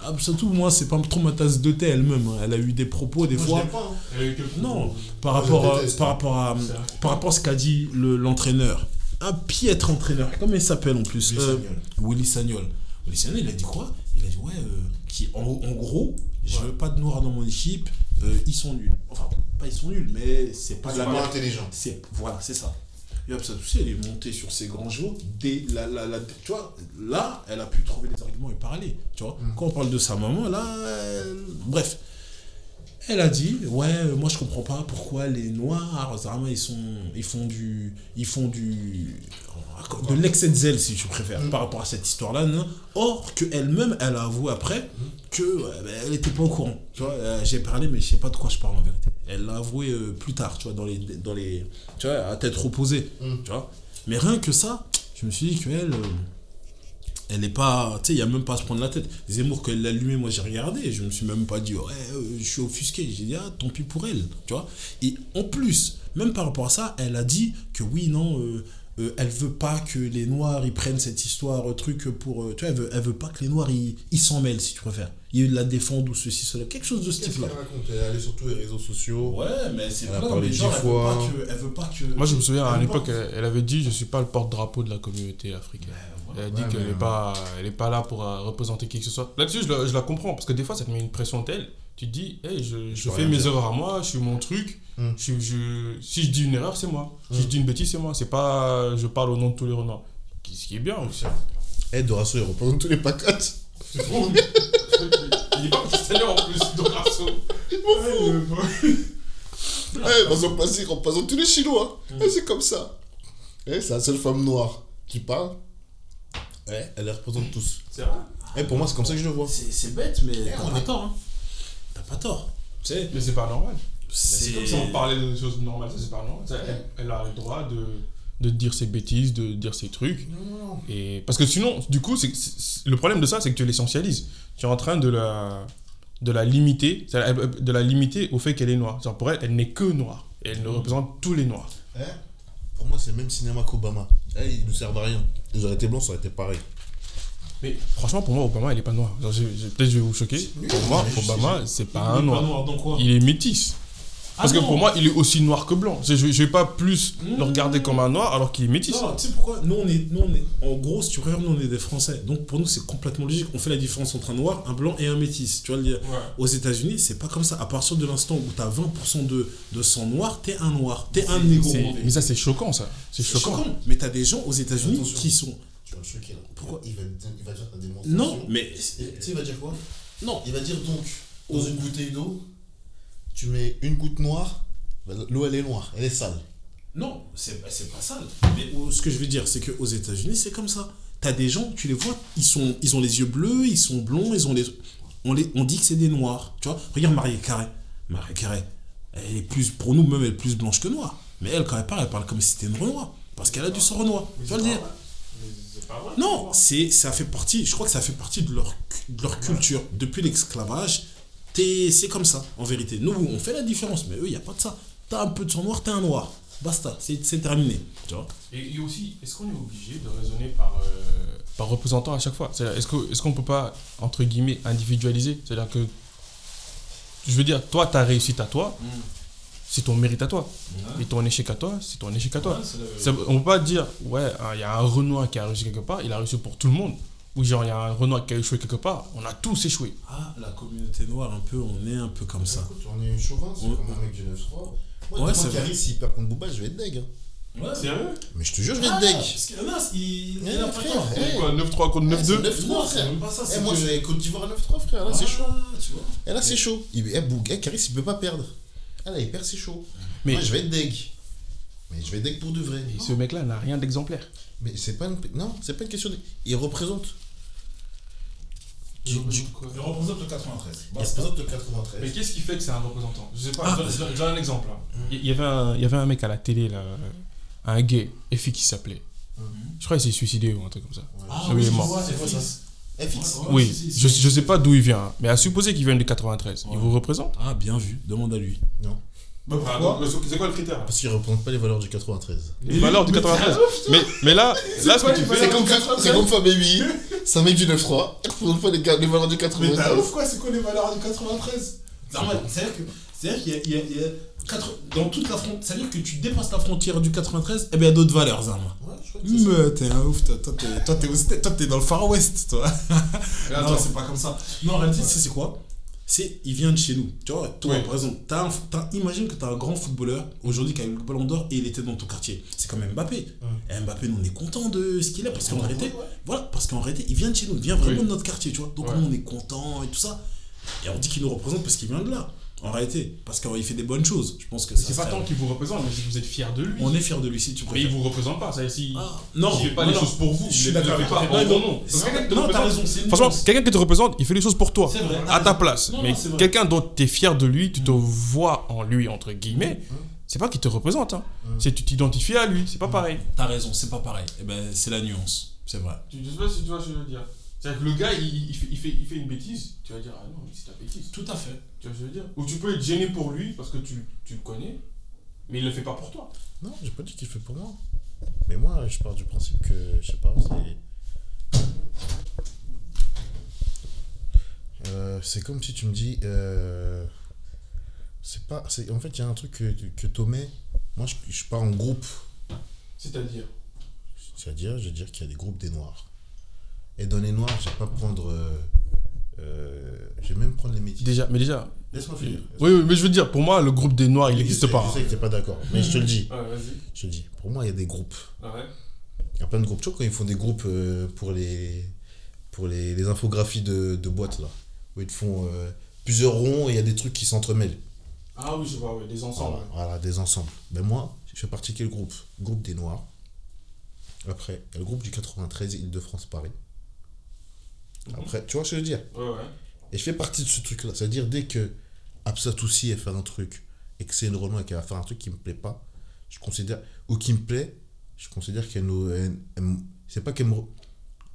C: ah, surtout, moi, c'est pas trop ma tasse de thé elle-même. hein. Elle a eu des propos, des
D: Moi, je
C: fois.
D: l'aime pas, hein.
B: Elle a eu quelques-
C: Non, par
D: je
C: rapport, à, par, rapport à,
B: C'est vrai.
C: par rapport à ce qu'a dit le- l'entraîneur. Un piètre entraîneur. Comment il s'appelle en plus
D: Willy
C: Euh,
D: Sagnol.
C: Willy Sagnol. Willy Sagnol, il a dit quoi? Il a dit, ouais, euh, qui, en, en gros, je veux pas de noirs dans mon équipe, euh, ils sont nuls. Enfin, pas ils sont nuls, mais c'est pas de la merde.
D: intelligent.
C: C'est, voilà, c'est ça. Ça touché, elle est montée sur ses grands chevaux. Dès la, la, la- tu vois, là, elle a pu trouver des arguments et parler. Tu vois, quand on parle de sa maman, là, elle- bref. Elle a dit, ouais, euh, moi je comprends pas pourquoi les noirs, vraiment, ils sont, ils font du, ils font du, de l'excès de zèle si tu préfères, par rapport à cette histoire-là. Or que elle-même, elle a avoué après que ouais, ben, elle était pas au courant. Tu vois, euh, j'ai parlé, mais je sais pas de quoi je parle en vérité. Elle l'a avoué euh, plus tard, tu vois, dans les, dans les, tu vois, à tête reposée, tu vois. Mais rien que ça, je me suis dit qu'elle, euh, elle est pas, tu sais, il y a même pas à se prendre la tête. Zemmour, quand elle l'a allumé, moi j'ai regardé, je me suis même pas dit, ouais, euh, je suis offusqué. J'ai dit, ah, tant pis pour elle, tu vois. Et en plus, même par rapport à ça, elle a dit que oui, non, euh, euh, elle veut pas que les Noirs ils prennent cette histoire, euh, truc pour. euh, tu vois, elle veut, elle veut pas que les Noirs ils ils s'en mêlent, si tu préfères. Ils la défendent ou ceci, cela, quelque chose de ce type-là.
D: raconte Elle est allée sur tous les réseaux sociaux.
C: Ouais, mais c'est
D: Elle a
C: pas
D: parlé dix
C: genre, elle veut
D: fois.
C: pas que- Elle veut pas que.
B: Moi, je me souviens, à l'époque, elle avait dit Je suis pas le porte-drapeau de la communauté africaine. Elle dit
D: Ouais,
B: qu'elle n'est pas, elle est pas là pour euh, représenter qui que ce soit. Là-dessus, je, la- je la comprends, parce que des fois, ça te met une pression telle. Tu te dis hey, Je, fais mes
D: dire.
B: erreurs à moi, je suis mon truc.
D: Hmm.
B: Je, je- si je dis une erreur, c'est moi. Si
D: Hmm.
B: je dis une bêtise, c'est moi. C'est pas je parle au nom de tous les renards. Ce qui est bien aussi.
D: Eh, Dorasso, il représente tous les pacates.
B: Tu trouves Il est pas pakistanais en plus, Dorasso.
D: Eh, dans son passé, il représente tous les Chinois. Eh, c'est comme ça. Eh, c'est la seule femme noire qui parle. Eh, elle les représente tous.
B: C'est vrai
D: Eh, pour moi, c'est comme ça que je le vois.
C: C'est c'est bête, mais t'as
D: on
C: pas tort. Hein. T'as pas tort. Tu sais,
B: Mais c'est pas normal.
C: c'est.
B: Comme ça, on parlait de choses normales, ça c'est pas normal. Ça, elle, elle a le droit de, de dire ses bêtises, de dire ses trucs.
D: Non, non.
B: Et, parce que sinon, du coup, c'est, le problème de ça, c'est que tu l'essentialises. Tu es en train de la, de la limiter, de la limiter au fait qu'elle est noire. Genre pour elle, elle n'est que noire. Et elle ne représente tous les noirs.
D: Eh, pour moi, c'est le même cinéma qu'Obama. Eh, ils nous servent à rien. Ils auraient été blancs, ça aurait été pareil.
B: Mais franchement, pour moi, Obama, il est pas noir. Genre, je- je- peut-être je vais vous choquer. Pour moi, Obama, c'est pas un noir. Il est métis. Parce
C: Ah
B: que
C: non.
B: pour moi, il est aussi noir que blanc. Je, je, je vais pas plus
C: Mmh.
B: le regarder comme un noir alors qu'il est métis.
C: Non, tu sais pourquoi nous on, est, nous, on est. En gros, si tu regardes, nous, on est des Français. Donc, pour nous, c'est complètement logique. On fait la différence entre un noir, un blanc et un métis. Tu vois le dire
B: Ouais.
C: Aux États-Unis, c'est pas comme ça. À partir de l'instant où tu as 20% de, de sang noir, t'es un noir. T'es un négro.
B: Mais ça, c'est choquant, ça. C'est
C: C'est
B: choquant.
C: choquant. Mais t'as des gens aux États-Unis qui sont.
D: Tu vas le choquer là.
C: Pourquoi
D: il va, il va dire ta démonstration.
C: Non, mais.
D: Tu sais, il va dire quoi
C: Non.
D: Il va dire donc, dans une bouteille d'eau, tu mets une goutte noire, bah, l'eau elle est noire, elle est sale.
C: Non, c'est c'est pas sale. Mais ce que je veux dire, c'est qu'aux États-Unis, c'est comme ça. T'as des gens, tu les vois, ils, sont, ils ont les yeux bleus, ils sont blonds, ils ont les. On, les, on dit que c'est des noirs. Tu vois Regarde Marie Carré. Marie Carré, elle est plus. Pour nous, même, elle est plus blanche que noire. Mais elle, quand elle parle, elle parle comme si c'était une Renoir. Parce qu'elle a du sang Renoir. Tu vas le dire Non, c'est ça fait partie, je crois que ça fait partie de leur, de leur culture. Depuis l'esclavage, c'est comme ça, en vérité. Nous, on fait la différence, mais eux, il n'y a pas de ça. T'as un peu de sang noir, t'es un noir. Basta, c'est c'est terminé. Tu vois
B: Et, et aussi, est-ce qu'on est obligé de raisonner par, euh, par représentant à chaque fois? Est-ce qu'on est ne peut pas, entre guillemets, individualiser? C'est-à-dire que, je veux dire, toi, ta réussite à toi, c'est ton mérite à toi. Et ton échec à toi, c'est ton échec à toi. Ça- on ne peut pas dire, ouais, hein, il y a un Renoir qui a réussi quelque part, il a réussi pour tout le monde. Ou genre, il y a un Renoir qui a échoué quelque part, on a tous échoué.
C: Ah, la communauté noire, un peu, on est un peu comme ça.
D: Écoute, on est chauvin, c'est
C: Ouais.
D: comme un mec du 9-3. Moi,
C: Ouais, c'est
D: c'est
C: vrai.
D: s'il perd contre Booba, je vais être deg. hein.
C: Ouais,
B: Sérieux
D: Mais je te jure, je vais
C: Ah,
D: être deg.
C: parce que il, il
D: Eh,
C: a
D: frère,
C: tort.
D: eh.
B: Quoi, 9-3 contre
D: Ouais, c'est
B: 9-2
D: 9-3,
C: Non, c'est
D: frère.
C: même pas ça,
D: Eh,
C: c'est
D: moi,
C: que-
D: je vais Côte d'Ivoire 9-3, frère. Là, c'est chaud.
C: Tu vois.
D: Et là, c'est chaud. Il, eh, Boug, eh, Caris, il peut pas perdre. Ah là, il perd, c'est chaud.
B: Mais-
D: Moi, je vais être deg. Mais je vais être deg pour de vrai.
B: Et ce mec-là n'a rien d'exemplaire.
D: Mais c'est pas une... Non, c'est pas une question de... Il représente... Du, du-
C: Il représente le 93.
D: Il représente le 93.
B: Mais qu'est-ce qui fait que c'est un représentant? Je sais pas,
C: Ah.
B: je donne- je donne, un exemple. là. Il il y, avait un, il y avait un mec à la télé, là, un gay, FX qui s'appelait. Je crois qu'il s'est suicidé ou un truc comme ça.
C: Ah,
B: oui, il est
C: je
B: mort.
C: vois,
D: C'est quoi ça
C: FX. Ouais,
B: oui, je, je sais pas d'où il vient, hein, mais à supposer qu'il vient du 93, il vous représente?
C: Ah, bien vu. Demande à lui.
D: Non.
B: Pourquoi C'est quoi le critère
D: Parce qu'il représente pas les valeurs du 93.
B: Les valeurs du
C: Mais
B: 93. Mais, mais là, là ce que tu fais.
D: C'est comme, c'est comme Fababy. C'est un mec du 9-3. Il représente pas les, les valeurs du
C: Mais t'as
D: 93.
C: ouf quoi, c'est quoi les valeurs du 93 Normal, C'est-à-dire que- c'est-à-dire qu'il y a, il y a- il y a quatre- dans toute la frontière, c'est-à-dire que tu dépasses la frontière du 93, et bien il y a d'autres valeurs, Zarma.
D: Ouais, je crois que c'est ça.
C: Mais t'es un ouf, toi, toi, t'es, toi, dans le Far West, toi. non, c'est pas comme ça. Non, en réalité, c'est quoi? C'est, il vient de chez nous. Tu vois, toi,
B: Oui.
C: par exemple, un- imagine que t'as un grand footballeur aujourd'hui qui a eu le ballon d'or et il était dans ton quartier. C'est comme Mbappé. Et Mbappé, nous, on est content de ce qu'il a parce qu'en réalité, voilà, parce qu'en réalité, il vient de chez nous, il vient vraiment
B: Oui.
C: de notre quartier, tu vois. Donc,
B: Ouais.
C: nous, on est content et tout ça. Et on dit qu'il nous représente parce qu'il vient de là. En réalité, parce qu'il fait des bonnes choses. Je pense que
B: C'est pas tant qu'il vous représente, mais si vous êtes fier de lui.
C: On est fiers de lui si tu
B: Mais
C: préfères.
B: il vous représente pas, ça si.
C: Ah, non,
B: il fait pas
C: non,
B: les
C: non.
B: choses pour vous.
C: Je suis d'accord avec
B: pas
C: toi. Non,
B: ton
C: non.
B: nom.
C: C'est-
B: Quelqu'un qui te
C: non, t'as
B: représente-
C: raison,
B: Franchement, quelqu'un qui te représente, il fait les choses pour toi.
C: Vrai,
B: À ta place.
C: Non, non,
B: mais quelqu'un dont tu es fier de lui, tu te vois en lui, entre guillemets, c'est pas qu'il te représente. Hein. C'est tu t'identifies à lui, c'est pas pareil.
C: T'as raison, c'est pas pareil. Eh ben, c'est la nuance. C'est vrai.
B: Je sais pas si tu vois ce que je veux dire. C'est-à-dire que le gars, il, il fait, il, fait, il fait une bêtise, tu vas dire, ah non, mais c'est ta bêtise.
C: Tout à fait.
B: Tu vois ce que je veux dire? Ou tu peux être gêné pour lui parce que tu, tu le connais, mais il le fait pas pour toi.
D: Non, j'ai pas dit qu'il fait pour moi. Mais moi, je pars du principe que, je sais pas, c'est. Euh, c'est comme si tu me dis. euh, c'est pas. c'est- En fait, il y a un truc que, que Tomé. Moi, je, je pars en groupe.
B: C'est-à-dire?
D: C'est-à-dire, je veux dire qu'il y a des groupes des Noirs. Et dans les Noirs, je vais pas prendre. euh, euh, je vais même prendre les métis.
B: Déjà, mais déjà.
D: Laisse-moi finir.
B: Oui, oui, mais je veux dire, pour moi, le groupe des Noirs, il n'existe pas.
D: Je sais que t'es pas d'accord, mais je te le dis.
B: Ouais, vas-y.
D: Je te le dis. Pour moi, il y a des groupes.
B: Ouais.
D: Il y a plein de groupes. Tu vois, quand ils font des groupes euh, pour les, pour les, les infographies de, de boîtes, là, où ils te font euh, plusieurs ronds et il y a des trucs qui s'entremêlent.
B: Ah oui, je vois, des ensembles.
D: Voilà, voilà, des ensembles. Ben moi, je fais partie de quel groupe? Groupe des Noirs. Après, il y a le groupe du 93 Île-de-France-Paris. Après, tu vois ce que je veux dire
B: Ouais, ouais.
D: Et je fais partie de ce truc-là. C'est-à-dire, dès que Absatoussi a fait un truc et que c'est une Renault qui va faire un truc qui me plaît pas, je considère, ou qui me plaît, je considère qu'elle nous. elle- elle- c'est pas qu'elle me.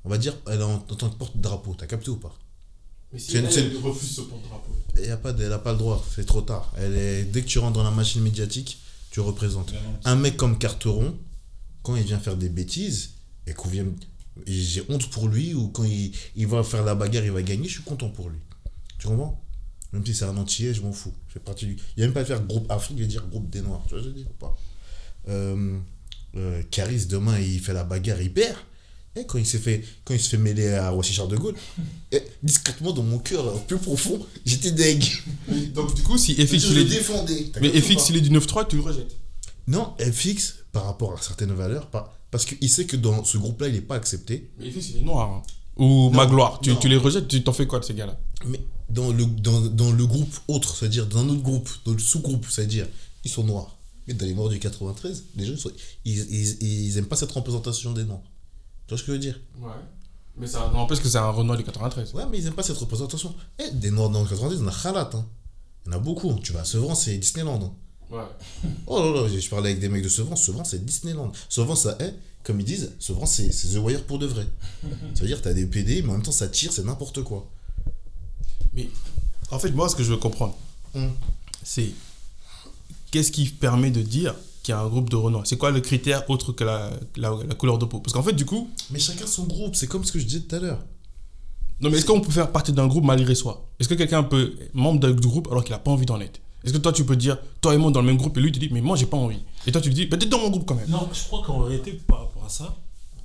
D: On va dire, elle est en, en tant que porte-drapeau. T'as capté ou pas
B: Mais si
D: C'est une-
B: elle, elle refuse ce porte-drapeau.
D: Et y a pas de- Elle n'a pas le droit, c'est trop tard. Elle est, dès que tu rentres dans la machine médiatique, tu représentes. Un mec comme Carteron, quand il vient faire des bêtises, et qu'on vient. J'ai honte pour lui, ou quand il, il va faire la bagarre, il va gagner, je suis content pour lui. Tu comprends? Même si c'est un entier, je m'en fous. Je fais partie du. Il n'y a même pas à faire groupe Afrique, il va dire groupe des Noirs. Tu vois, ce que je veux dire ou pas? Euh, euh, Caris, demain, il fait la bagarre, il perd. Et quand il, s'est fait, quand il se fait mêler à Roissy Charles de Gaulle, et discrètement dans mon cœur, plus profond, j'étais deg.
B: Donc, du coup, si FX,
D: je
B: il
D: le
B: est,
D: défendais. T'as
B: mais FX, il est du 9-3, tu le rejettes?
D: Non, FX, par rapport à certaines valeurs, pas, parce qu'il sait que dans ce groupe-là, il n'est pas accepté.
B: Mais il est noir. hein. Ou
D: Non,
B: Magloire. Tu, les rejettes, tu t'en fais quoi de ces gars-là?
D: Mais dans le, dans, dans le groupe autre, c'est-à-dire dans un autre groupe, dans le sous-groupe, c'est-à-dire, ils sont noirs. Mais dans les morts du 93, les gens, ils, ils, ils, aiment pas cette représentation des noirs. Tu vois ce que je veux dire?
B: Ouais. Mais ça n'empêche que c'est un Renault du 93.
D: Ouais, mais ils aiment pas cette représentation. Eh, des noirs dans le 93, il y en a khalat. Hein. Il y en a beaucoup. Tu vas à Sevran, c'est Disneyland. hein.
B: Ouais.
D: Oh là là, je parlais avec des mecs de Sevran. Sevran, c'est Disneyland. Sevran, ça est, comme ils disent, Sevran, c'est c'est The Wire pour de vrai. Ça veut dire, t'as des PD, mais en même temps, ça tire, c'est n'importe quoi.
B: Mais en fait, moi, ce que je veux comprendre,
D: Hum.
B: c'est qu'est-ce qui permet de dire qui est un groupe de Renois C'est quoi le critère autre que la, la, la couleur de peau? Parce qu'en fait, du coup,
D: Mais chacun son groupe, c'est comme ce que je disais tout à l'heure.
B: non mais est-ce qu'on peut faire partie d'un groupe malgré soi? Est-ce que quelqu'un peut être membre d'un groupe alors qu'il a pas envie d'en être? Est-ce que toi tu peux dire, toi et moi dans le même groupe et lui tu dis, mais moi j'ai pas envie. Et toi tu lui dis, bah t'es dans mon groupe quand même.
C: Non, je crois qu'en réalité, par rapport à ça,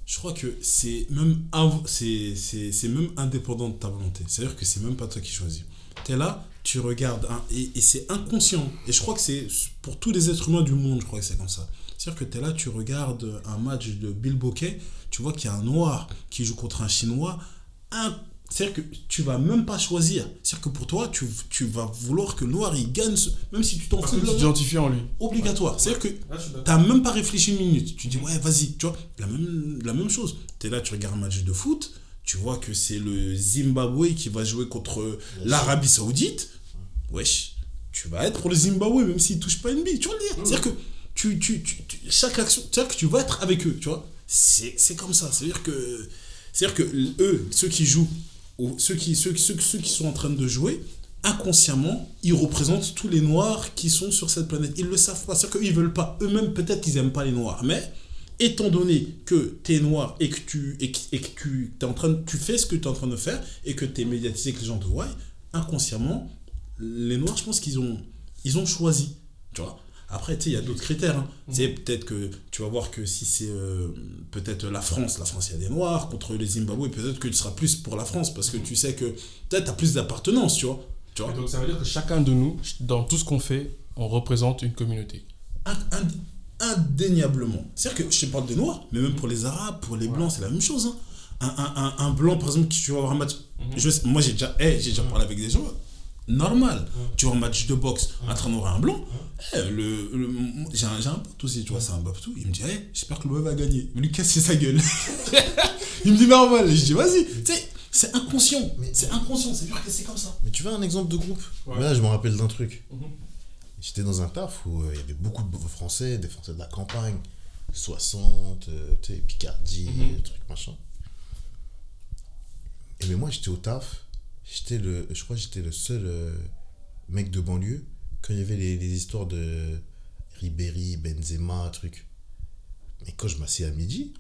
C: je crois que c'est même, c'est, même indépendant de ta volonté. C'est-à-dire que c'est même pas toi qui choisis. Tu es là, tu regardes, et, et c'est inconscient. Et je crois que c'est pour tous les êtres humains du monde, je crois que c'est comme ça. C'est-à-dire que tu es là, tu regardes un match de Bill Bokeh, tu vois qu'il y a un noir qui joue contre un chinois. Un- C'est-à-dire que tu vas même pas choisir. C'est-à-dire que pour toi, tu, tu vas vouloir que le noir il gagne, ce- même si tu t'en fous
B: tu t'identifies en lui.
C: obligatoire. C'est-à-dire que T'as même pas réfléchi une minute. Tu dis, ouais, vas-y. Tu vois, la même, la même chose. T'es là, tu regardes un match de foot. Tu vois que c'est le Zimbabwe qui va jouer contre l'Arabie Saoudite. Wesh, tu vas être pour le Zimbabwe, même s'il touche pas une bille. Tu vois le dire C'est-à-dire que tu, tu, tu, tu- chaque action, c'est-à-dire que tu vas être avec eux. Tu vois, c'est c'est comme ça. C'est-à-dire que, c'est-à-dire que eux, ceux qui jouent, ou ceux qui, ceux, ceux, qui sont en train de jouer, inconsciemment, ils représentent tous les noirs qui sont sur cette planète. Ils le savent pas. C'est-à-dire qu'ils veulent pas. Eux-mêmes, peut-être qu'ils aiment pas les noirs. Mais, étant donné que tu es noir et que tu, et et que tu, es en train tu fais ce que tu es en train de faire et que tu es médiatisé, que les gens te voient, inconsciemment, les noirs, je pense qu'ils ont, ils ont choisi. Tu vois? Après, tu sais, il y a d'autres critères. Hein. Tu sais, peut-être que tu vas voir que si c'est euh, peut-être la France, la France, il y a des Noirs, contre les Zimbabwe, peut-être que tu seras plus pour la France parce que tu sais que peut-être tu as plus d'appartenance, tu vois. Tu
B: donc ça veut dire que chacun de nous, dans tout ce qu'on fait, on représente une communauté.
C: Ind- ind- indéniablement. C'est-à-dire que je te parle des Noirs, mais même pour les Arabes, pour les Blancs, c'est la même chose. hein. Un, un, un, un Blanc, par exemple, qui tu vas voir un match. je sais- moi, j'ai déjà, eh, j'ai déjà parlé avec des gens. Normal. Tu vois un match de boxe entre un Noir et un Blanc. eh, le, le- j'ai, un, un pote aussi, tu vois, c'est un Baptou. Il me dit, eh, j'espère que le va gagner. Lui casser sa gueule? il me dit normal. Je dis, vas-y. Tu sais, c'est inconscient.
D: Mais-
C: c'est inconscient. C'est sûr que c'est comme ça.
D: Mais tu veux un exemple de groupe?
B: Ouais.
D: Mais Là, je me rappelle d'un truc. J'étais dans un taf où euh, il y avait beaucoup de Français, des Français de la campagne, 60, euh, tu sais, Picardie, trucs machin. Et mais moi, j'étais au taf. J'étais le, je crois que j'étais le seul euh, mec de banlieue quand il y avait les, les histoires de Ribéry, Benzema, truc. Mais quand je m'asseyais à midi,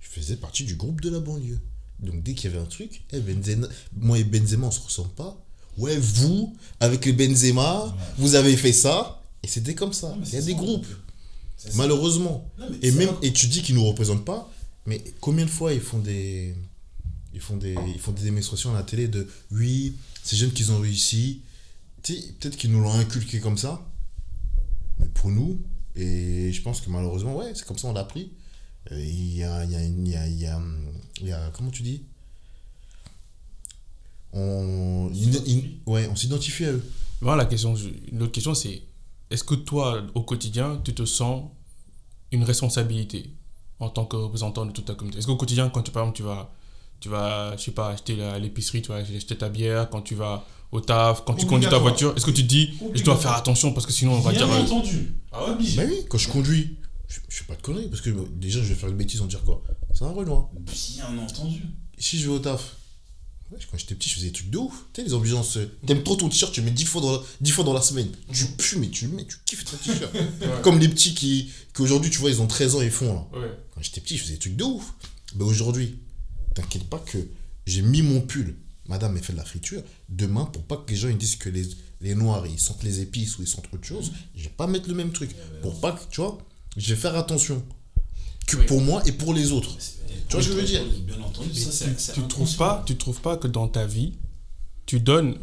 D: je faisais partie du groupe de la banlieue. Donc dès qu'il y avait un truc, eh, Benzema, moi et Benzema on se ressemble pas. Ouais, vous, avec le Benzema, vous avez fait ça. Et c'était comme ça.
C: Non,
D: Il y a des
C: ça,
D: groupes, malheureusement.
C: Non,
D: Et même, et tu dis qu'ils nous représentent pas, mais combien de fois ils font des, ils font des, ils font des démonstrations à la télé de oui, ces jeunes qu'ils ont réussi, peut-être qu'ils nous l'ont inculqué comme ça, mais pour nous, et je pense que malheureusement, ouais, c'est comme ça on l'a appris. Euh, Il y a, il y a, il y a, il y comment tu dis? On, ouais, on s'identifie à eux.
B: Moi, la question, une question, c'est est-ce que toi, au quotidien, tu te sens une responsabilité en tant que représentant de toute ta communauté? Est-ce qu'au quotidien, quand tu, par tu vas, tu vas, je sais pas, acheter à l'épicerie, tu vas acheter ta bière, quand tu vas au taf, quand tu conduis ta voiture, est-ce que tu te dis, je dois faire attention parce que sinon on va
C: Bien
B: dire. euh,
C: entendu. Obligé.
D: Mais oui, quand je conduis, je, je fais pas de conneries, parce que déjà je vais faire une bêtise, on va dire quoi C'est un Renoir.
C: Bien entendu.
D: Si je vais au taf, ouais, quand j'étais petit, je faisais des trucs de ouf. Tu sais, les ambiances. euh, T'aimes trop ton t-shirt, tu le mets 10 fois dans la, 10 fois dans la semaine. Tu pues, mais tu le mets, tu kiffes ton t-shirt. Comme les petits qui, qui aujourd'hui, tu vois, ils ont 13 ans et ils font là.
B: Ouais.
D: Quand j'étais petit, je faisais des trucs de ouf. Mais aujourd'hui, t'inquiète pas que j'ai mis mon pull. Madame, elle fait de la friture. Demain, pour pas que les gens ils disent que les, les noirs ils sentent les épices ou ils sentent autre chose, je vais pas mettre le même truc. Pour pas que, tu vois, je vais faire attention. Que pour moi et pour les autres. Tu vois ce que je veux dire?
C: Bien entendu, ça c'est c'est
B: tu trouves pas tu trouves pas que dans ta vie tu donnes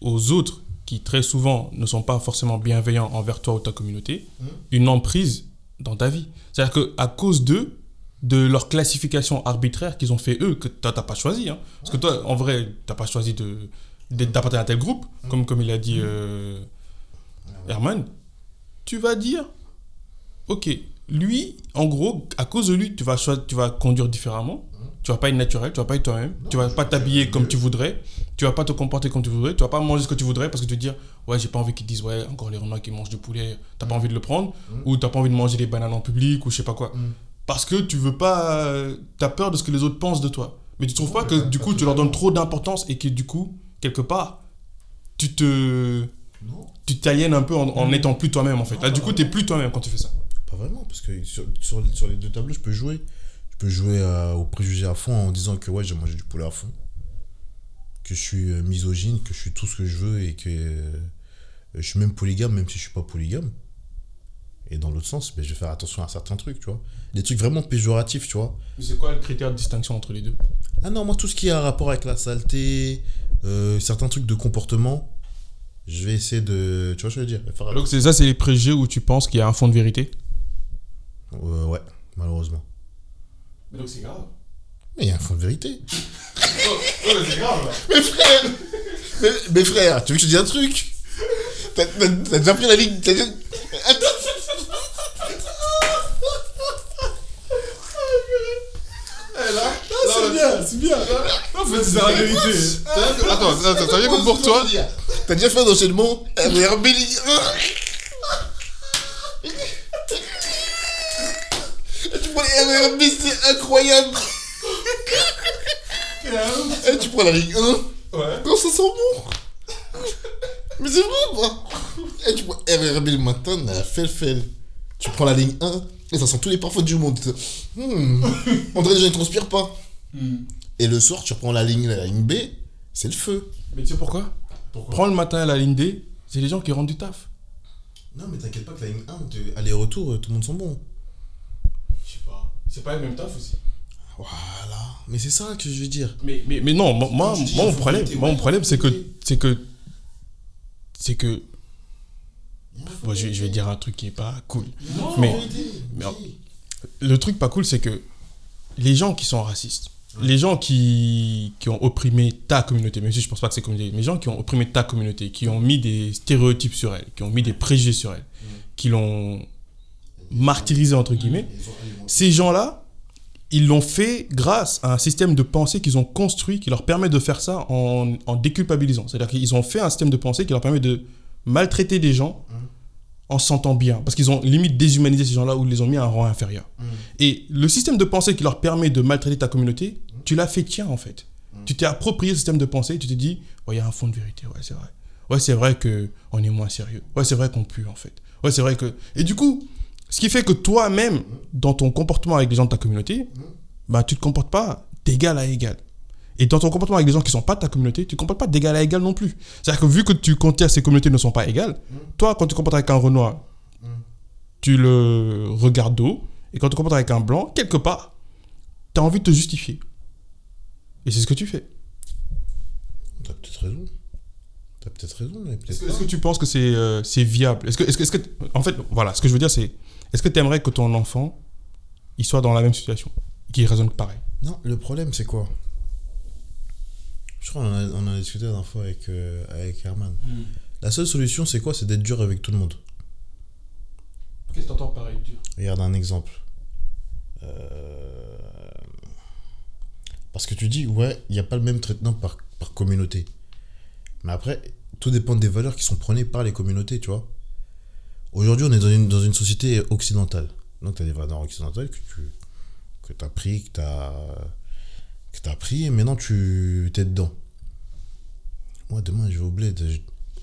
B: aux autres qui très souvent ne sont pas forcément bienveillants envers toi ou ta communauté
D: Mhm.
B: une emprise dans ta vie c'est à dire que à cause d'eux de leur classification arbitraire qu'ils ont fait eux que toi t'as pas choisi hein. parce que toi en vrai t'as pas choisi de d'appartenir à tel groupe comme comme il a dit euh, Herman. Tu vas dire ok lui en gros à cause de lui tu vas tu vas conduire différemment. Tu vas pas être naturel, tu vas pas être toi-même, tu vas pas t'habiller comme tu voudrais, tu vas pas te comporter comme tu voudrais, tu vas pas manger ce que tu voudrais parce que tu vas te dire ouais j'ai pas envie qu'ils disent ouais encore les Renois qui mangent du poulet, t'as pas envie de le prendre. Ou t'as pas envie de manger des bananes en public ou je sais pas quoi.
D: Mm.
B: Parce que tu veux pas euh, t'as peur de ce que les autres pensent de toi mais tu trouves pas que du coup tu leur donnes trop d'importance et que du coup quelque part tu te
D: Non.
B: tu t'aliènes un peu en, en étant plus toi-même en fait là du coup t'es plus toi-même quand tu fais ça
D: Pas vraiment, parce que sur, sur, sur les deux tableaux, je peux jouer. Je peux jouer euh, au préjugé à fond en disant que ouais, j'ai mangé du poulet à fond. Que je suis euh, misogyne, que je suis tout ce que je veux et que euh, je suis même polygame, même si je suis pas polygame. Et dans l'autre sens, ben, je vais faire attention à certains trucs, tu vois. Des trucs vraiment péjoratifs, tu vois.
B: C'est quoi le critère de distinction entre les deux?
D: Ah non, moi, tout ce qui a rapport avec la saleté, euh, certains trucs de comportement, je vais essayer de. Tu vois ce que je veux dire? Faire-
B: Donc c'est ça, c'est les préjugés où tu penses qu'il y a un fond de vérité?
D: Euh, Ouais, malheureusement.
B: Mais donc c'est grave.
D: Mais il y a un fond de vérité.
B: c'est grave.
D: Mais frère mais, mais frère, tu veux que je te dise un truc? T'as déjà pris la ligne t'as Ah, c'est bien, c'est bien.
B: En fait, c'est la vérité.
D: Attends, attends, t'as bien comme pour toi T'as déjà fait un enchaînement RB Tu prends les RB, c'est incroyable. Et tu prends la ligne 1
B: Ouais.
D: Non, ça sent bon. Mais c'est vrai, moi Et tu prends RRB le matin, la fel fel. Tu prends la ligne 1, et ça sent tous les parfums du monde. Hmm. On dirait gens ne transpirent pas. Et le soir, tu reprends la ligne, la ligne B, c'est le feu.
B: Mais tu sais pourquoi? Prends le matin à la ligne D, c'est les gens qui rentrent du taf.
D: Non, mais t'inquiète pas que la ligne 1, de aller-retour, euh, tout le monde sent bon.
B: Je sais pas. C'est pas le même taf aussi.
D: Voilà. Mais c'est ça que je veux dire.
B: Mais, mais, mais non, moi, moi,
D: tu dis,
B: moi,
D: il
B: mon problème, moi, mon problème, c'est que, c'est que, c'est que, bon, je, vais- je vais dire un truc qui est pas cool. mais, mais le truc pas cool, c'est que les gens qui sont racistes, les gens qui, qui ont opprimé ta communauté, même si je pense pas que c'est communauté, mais les gens qui ont opprimé ta communauté, qui ont mis des stéréotypes sur elle, qui ont mis des préjugés sur elle, qui l'ont martyrisé entre guillemets, ces gens-là, ils l'ont fait grâce à un système de pensée qu'ils ont construit qui leur permet de faire ça en, en déculpabilisant. C'est-à-dire qu'ils ont fait un système de pensée qui leur permet de maltraiter des gens en se sentant bien. Parce qu'ils ont limite déshumanisé ces gens-là ou ils les ont mis à un rang inférieur. Et le système de pensée qui leur permet de maltraiter ta communauté, tu l'as fait tien en fait. Tu t'es approprié ce système de pensée et tu t'es dit, ouais, il y a un fond de vérité, ouais, c'est vrai. Ouais, c'est vrai qu'on est moins sérieux. Ouais, c'est vrai qu'on pue en fait. Ouais, c'est vrai que. Et du coup, ce qui fait que toi-même, dans ton comportement avec les gens de ta communauté, bah, tu te comportes pas d'égal à égal. Et dans ton comportement avec les gens qui sont pas de ta communauté, tu ne te comportes pas d'égal à égal non plus. C'est-à-dire que vu que tu que ces communautés ne sont pas égales, toi, quand tu te comportes avec un Renoir, tu le regardes d'eau. Et quand tu te comportes avec un Blanc, quelque part, tu as envie de te justifier. Et c'est ce que tu fais.
D: T'as peut-être raison. T'as peut-être raison,
B: Est-ce que, tu penses que c'est euh, viable? Est-ce que, que, est-ce que, en fait, voilà, ce que je veux dire, c'est, est-ce que tu aimerais que ton enfant, il soit dans la même situation, qu'il raisonne pareil?
D: Non, le problème, c'est quoi? Je crois qu'on en a, on a discuté la dernière fois avec, euh, avec Herman. La seule solution, c'est quoi? C'est d'être dur avec tout le monde.
B: Qu'est-ce que tu entends pareil
D: Regarde un exemple. Euh, Parce que tu dis, ouais, il n'y a pas le même traitement par, par communauté. Mais après, tout dépend des valeurs qui sont prônées par les communautés, tu vois. Aujourd'hui, on est dans une, dans une société occidentale. Donc, tu as des valeurs occidentales que tu que as pris, que tu as, que as pris, et maintenant tu es dedans. Moi, demain, je vais au bled. Je...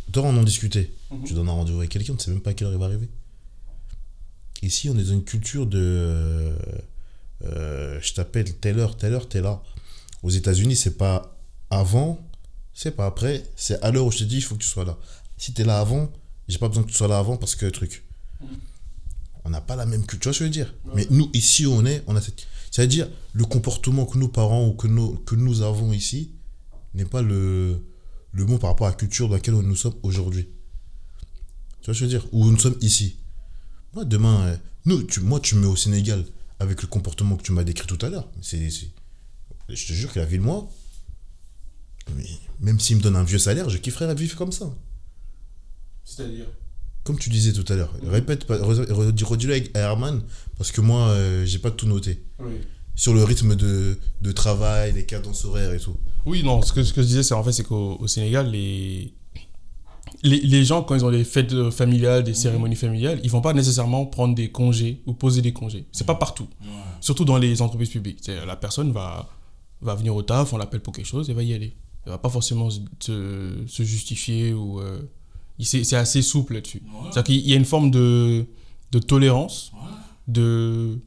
D: Dors, on en discuter. Tu donnes un rendez-vous avec quelqu'un, tu sais même pas à quelle heure il va arriver. Ici, on est dans une culture de. euh, euh, je t'appelle telle heure, telle heure, t'es là. Aux États-Unis, c'est pas avant, c'est pas après, c'est à l'heure où je te dis, il faut que tu sois là. Si t'es là avant, j'ai pas besoin que tu sois là avant parce que truc. On n'a pas la même culture, tu vois ce que je veux dire. Mais nous, ici où on est, on a cette. C'est-à-dire, le comportement que nos parents ou que, nous avons ici n'est pas le, le bon par rapport à la culture dans laquelle nous sommes aujourd'hui. Tu vois ce que je veux dire? Où nous sommes ici. Moi, demain, euh, nous, moi, tu me mets au Sénégal avec le comportement que tu m'as décrit tout à l'heure. C'est, je te jure que la vie de moi, même s'il me donne un vieux salaire, je kifferais vivre comme ça.
B: C'est-à-dire?
D: Comme tu disais tout à l'heure. Répète, redis-le avec Herman, parce que moi, euh, j'ai pas tout noté.
B: Oui.
D: Sur le rythme de, de travail, les cadences horaires et tout.
B: Oui, non, ce que, ce que je disais, c'est en fait, c'est qu'au au Sénégal, les, les, les gens, quand ils ont des fêtes euh, familiales, des cérémonies familiales, ils vont pas nécessairement prendre des congés ou poser des congés. C'est pas partout. Surtout dans les entreprises publiques. C'est- La personne va, va venir au taf, on l'appelle pour quelque chose, et va y aller. Elle va pas forcément se, se- justifier ou. euh, c'est assez souple là-dessus. C'est-à-dire qu'il y a une forme de, de tolérance, de,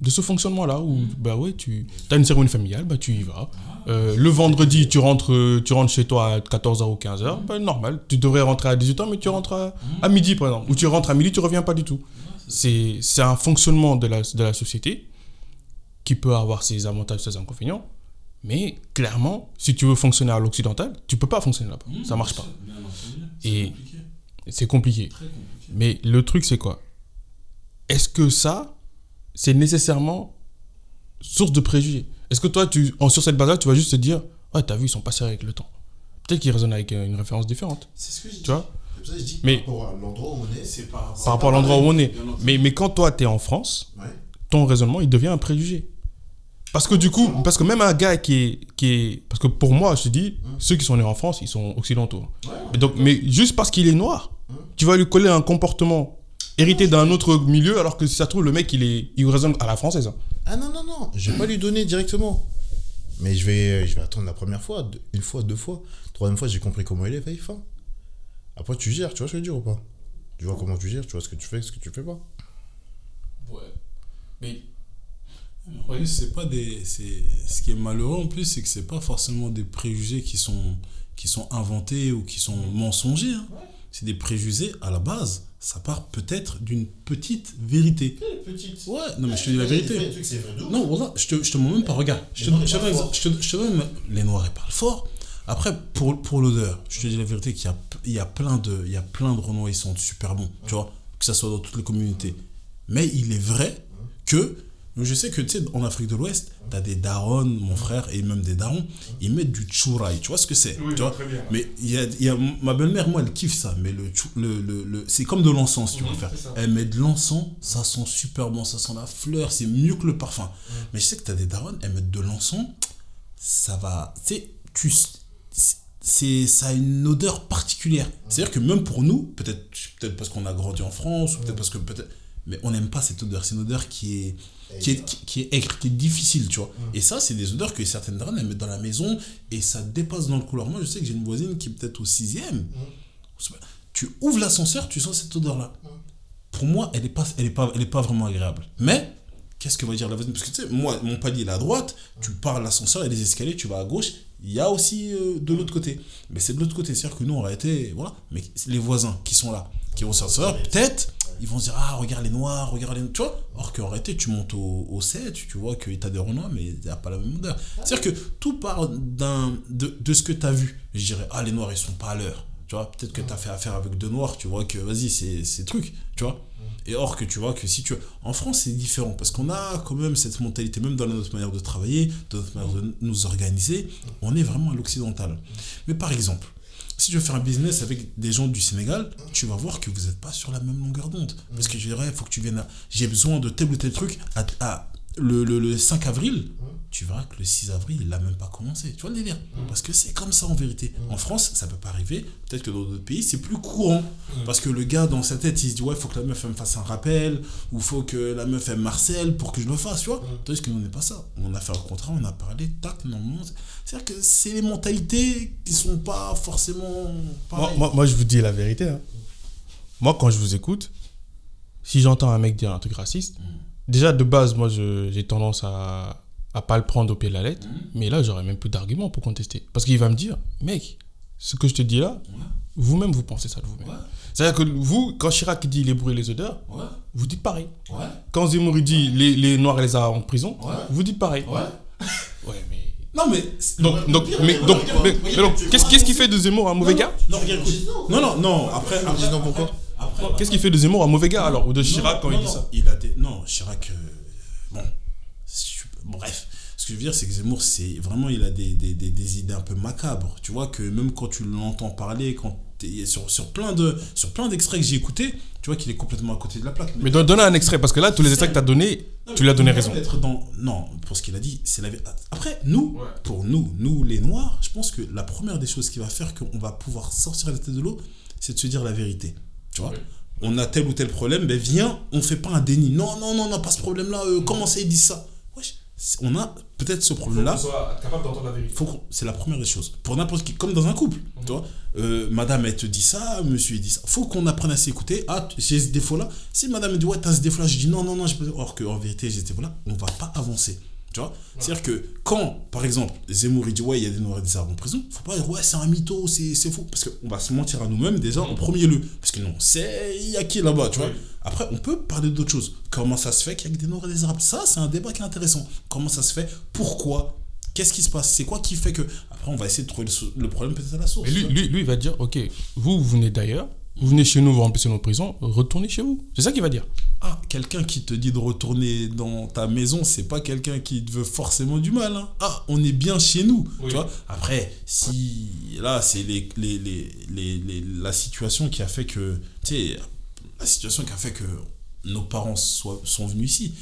B: de ce fonctionnement-là où, bah ouais, tu as une cérémonie familiale, bah tu y vas. Euh, le vendredi, tu rentres, tu rentres chez toi à 14h ou 15h, bah normal. Tu devrais rentrer à 18h, mais tu rentres à, à midi, par exemple. Ou tu rentres à midi, tu reviens pas du tout. C'est c'est un fonctionnement de la, de la société qui peut avoir ses avantages, ses inconvénients. Mais clairement, si tu veux fonctionner à l'occidental, tu peux pas fonctionner là-bas. Ça marche pas. Et c'est compliqué. Mais le truc, c'est quoi? Est-ce que ça, c'est nécessairement source de préjugés? Est-ce que toi, tu, en, sur cette base-là, tu vas juste te dire Ouais, t'as vu, ils sont passés avec le temps. Peut-être qu'ils raisonnent avec euh, une référence différente.
D: C'est ce que je dis.
B: Tu vois
D: ça je dis
B: Mais-
D: par rapport à l'endroit où on est, c'est par
B: Par rapport à l'endroit où on est. Mais, mais quand toi, t'es en France,
D: Ouais.
B: ton raisonnement, il devient un préjugé. Parce que du coup, parce que même un gars qui est, qui est... Parce que pour moi, je te dis, ceux qui sont nés en France, ils sont occidentaux. Mais, donc, mais juste parce qu'il est noir, tu vas lui coller un comportement hérité d'un autre milieu, alors que si ça trouve, le mec, il, est, il raisonne à la française. hein.
D: Ah non, non, non, je vais pas lui donner directement. Mais je vais, je vais attendre la première fois, une fois, deux fois. Troisième fois, j'ai compris comment il est, fait fin. Après, tu gères, tu vois ce que je veux dire ou pas? Tu vois comment tu gères, tu vois ce que tu fais, ce que tu fais pas.
B: Mais
C: Oui, c'est pas des. c'est- Ce qui est malheureux en plus, c'est que c'est pas forcément des préjugés qui sont, qui sont inventés ou qui sont mensongers. hein. C'est des préjugés à la base. Ça part peut-être d'une petite vérité.
D: Petite.
C: Ouais, non, mais je te dis la vérité. Non, voilà, je te, je te même je te- je te donne les noirs, ils parlent fort. Après, pour, pour l'odeur, je te dis la vérité qu'il y a, il y a plein de, il y a plein de renois, ils sont super bons, tu vois, que ça soit dans toutes les communautés. Mais il est vrai que, je sais que, tu sais, en Afrique de l'Ouest, t'as des darons, mon frère, et même des darons, ils mettent du chouraï, tu vois ce que c'est, tu vois? Mais il y a, y a- ma belle-mère, moi, elle kiffe ça, mais le, le, le, le- c'est comme de l'encens, si tu préfères. Elle met de l'encens, ça sent super bon, ça sent la fleur, c'est mieux que le parfum. Mais je sais que t'as des darons, elles mettent de l'encens, ça va, tu sais, tu, c'est, ça a une odeur particulière. C'est-à-dire que même pour nous, peut-être, peut-être parce qu'on a grandi en France, ou peut-être parce que peut-être, mais on n'aime pas cette odeur. C'est une odeur qui est, qui est, qui, qui est aigre, qui est difficile, tu vois. Et ça, c'est des odeurs que certaines darons, elles mettent dans la maison et ça dépasse dans le couloir. Moi, je sais que j'ai une voisine qui est peut-être au sixième. Tu ouvres l'ascenseur, tu sens cette odeur-là. Pour moi, elle n'est pas, elle est pas, elle est pas vraiment agréable. Mais, qu'est-ce que va dire la voisine? Parce que tu sais, moi, mon palier est à droite, tu pars l'ascenseur, a des escaliers, tu vas à gauche, il y a aussi euh, de l'autre côté. Mais c'est de l'autre côté, c'est-à-dire que nous, on aurait été. Voilà. Mais les voisins qui sont là, qui vont sortir, peut-être, ils vont se dire Ah, regarde les noirs, regarde les. Tu vois Or qu'en réalité, tu montes au, au 7, tu vois que tu as des renois, mais il n'y a pas la même odeur. C'est-à-dire que tout part de, de ce que tu as vu. Je dirais Ah, les noirs, ils sont pas à l'heure. Tu vois, peut-être que tu as fait affaire avec deux noirs, tu vois que vas-y, c'est, c'est truc, tu vois. Et or que tu vois que si tu... En France, c'est différent parce qu'on a quand même cette mentalité, même dans notre manière de travailler, dans notre manière de nous organiser, on est vraiment à l'occidental. Mais par exemple, si tu veux faire un business avec des gens du Sénégal, tu vas voir que vous n'êtes pas sur la même longueur d'onde. Parce que je dirais, il faut que tu viennes à... J'ai besoin de tel ou tel truc à, à- le, le, le 5 avril, tu verras que le 6 avril, il n'a même pas commencé. Tu vois le délire? Parce que c'est comme ça en vérité. En France, ça peut pas arriver. Peut-être que dans d'autres pays, c'est plus courant. Parce que le gars, dans sa tête, il se dit Ouais, il faut que la meuf elle me fasse un rappel, ou faut que la meuf elle me harcèle pour que je le fasse, tu vois Tandis que nous, on n'est pas ça. On a fait un contrat, on a parlé, tac, normalement. c'est- C'est-à-dire que c'est les mentalités qui sont pas forcément.
B: moi, moi, moi, je vous dis la vérité. hein. Moi, quand je vous écoute, si j'entends un mec dire un truc raciste, déjà de base, moi, j'ai tendance à à pas le prendre au pied de la lettre. Mais là, j'aurais même plus d'arguments pour contester. Parce qu'il va me dire, mec, ce que je te dis là, vous-même, vous pensez ça de vous-même.
C: Ouais.
B: C'est-à-dire que vous, quand Chirac dit les bruits et les odeurs,
C: Ouais,
B: vous dites pareil. Quand Zemmour dit les, les Noirs et les Arabes en prison, vous dites pareil.
C: ouais.
B: Ouais, mais.
C: Non, mais.
B: Donc, donc, mais, donc, mais- qu'est-ce qu'est-ce qui fait de Zemmour un mauvais gars?
C: Non, écoute. Non, non, non, après. Après
D: non, pourquoi?
C: après,
B: Qu'est-ce qui fait de Zemmour un mauvais gars alors Ou de Chirac quand il dit ça
C: Il a des... Non, Chirac, euh, bon, bref. Ce que je veux dire, c'est que Zemmour, c'est vraiment, il a des, des, des, des idées un peu macabres. Tu vois que même quand tu l'entends parler, quand sur, sur plein de sur plein d'extraits que j'ai écoutés, tu vois qu'il est complètement à côté de la plaque.
B: Mais donne donne un extrait, parce que là, tous les extraits que tu as donnés, tu lui as
C: mais
B: donné raison.
C: être dans... Non, pour ce qu'il a dit, c'est la vérité. Après, nous, pour nous, nous les Noirs, je pense que la première des choses qui va faire qu'on va pouvoir sortir la tête de l'eau, c'est de se dire la vérité. Tu vois On a tel ou tel problème, ben viens, on fait pas un déni. Non, non, non, on n'a pas ce problème-là. euh, comment ça, ils disent ça? Wesh, on a peut-être ce problème-là.
B: capable d'entendre la vérité.
C: Faut qu'on- c'est la première des choses. Pour n'importe qui, comme dans un couple. Tu vois, Euh, madame, elle te dit ça, monsieur, il dit ça. Faut qu'on apprenne à s'écouter. Ah, j'ai ce défaut-là. Si madame me dit, ouais, t'as ce défaut-là, je dis non, non, non, j'ai pas. Or qu'en vérité, j'ai ce défaut-là, on va pas avancer. Tu vois? C'est-à-dire que quand, par exemple, Zemmour, il dit, ouais, il y a des noirs et des arabes en prison, faut pas dire, ouais, c'est un mytho, c'est faux. Parce qu'on va se mentir à nous-mêmes déjà en premier lieu. Parce que non, c'est. Il y a qui là-bas, tu vois?
B: Oui.
C: Après, on peut parler d'autres choses. Comment ça se fait qu'il y a que des noirs et des arabes? Ça, c'est un débat qui est intéressant. Comment ça se fait? Pourquoi? Qu'est-ce qui se passe? C'est quoi qui fait que. Après, on va essayer de trouver le, problème peut-être à la source.
B: Et lui, lui, lui, il va dire Ok, vous, vous venez d'ailleurs, vous venez chez nous, vous remplissez nos prisons, retournez chez vous. C'est ça qu'il va dire.
C: Ah, quelqu'un qui te dit de retourner dans ta maison, c'est pas quelqu'un qui te veut forcément du mal. hein. Ah, on est bien chez nous.
B: Oui.
C: Tu vois Après, si. Là, c'est les, les, les, les- les- la situation qui a fait que. Tu sais, la situation qui a fait que nos parents soient, sont venus ici.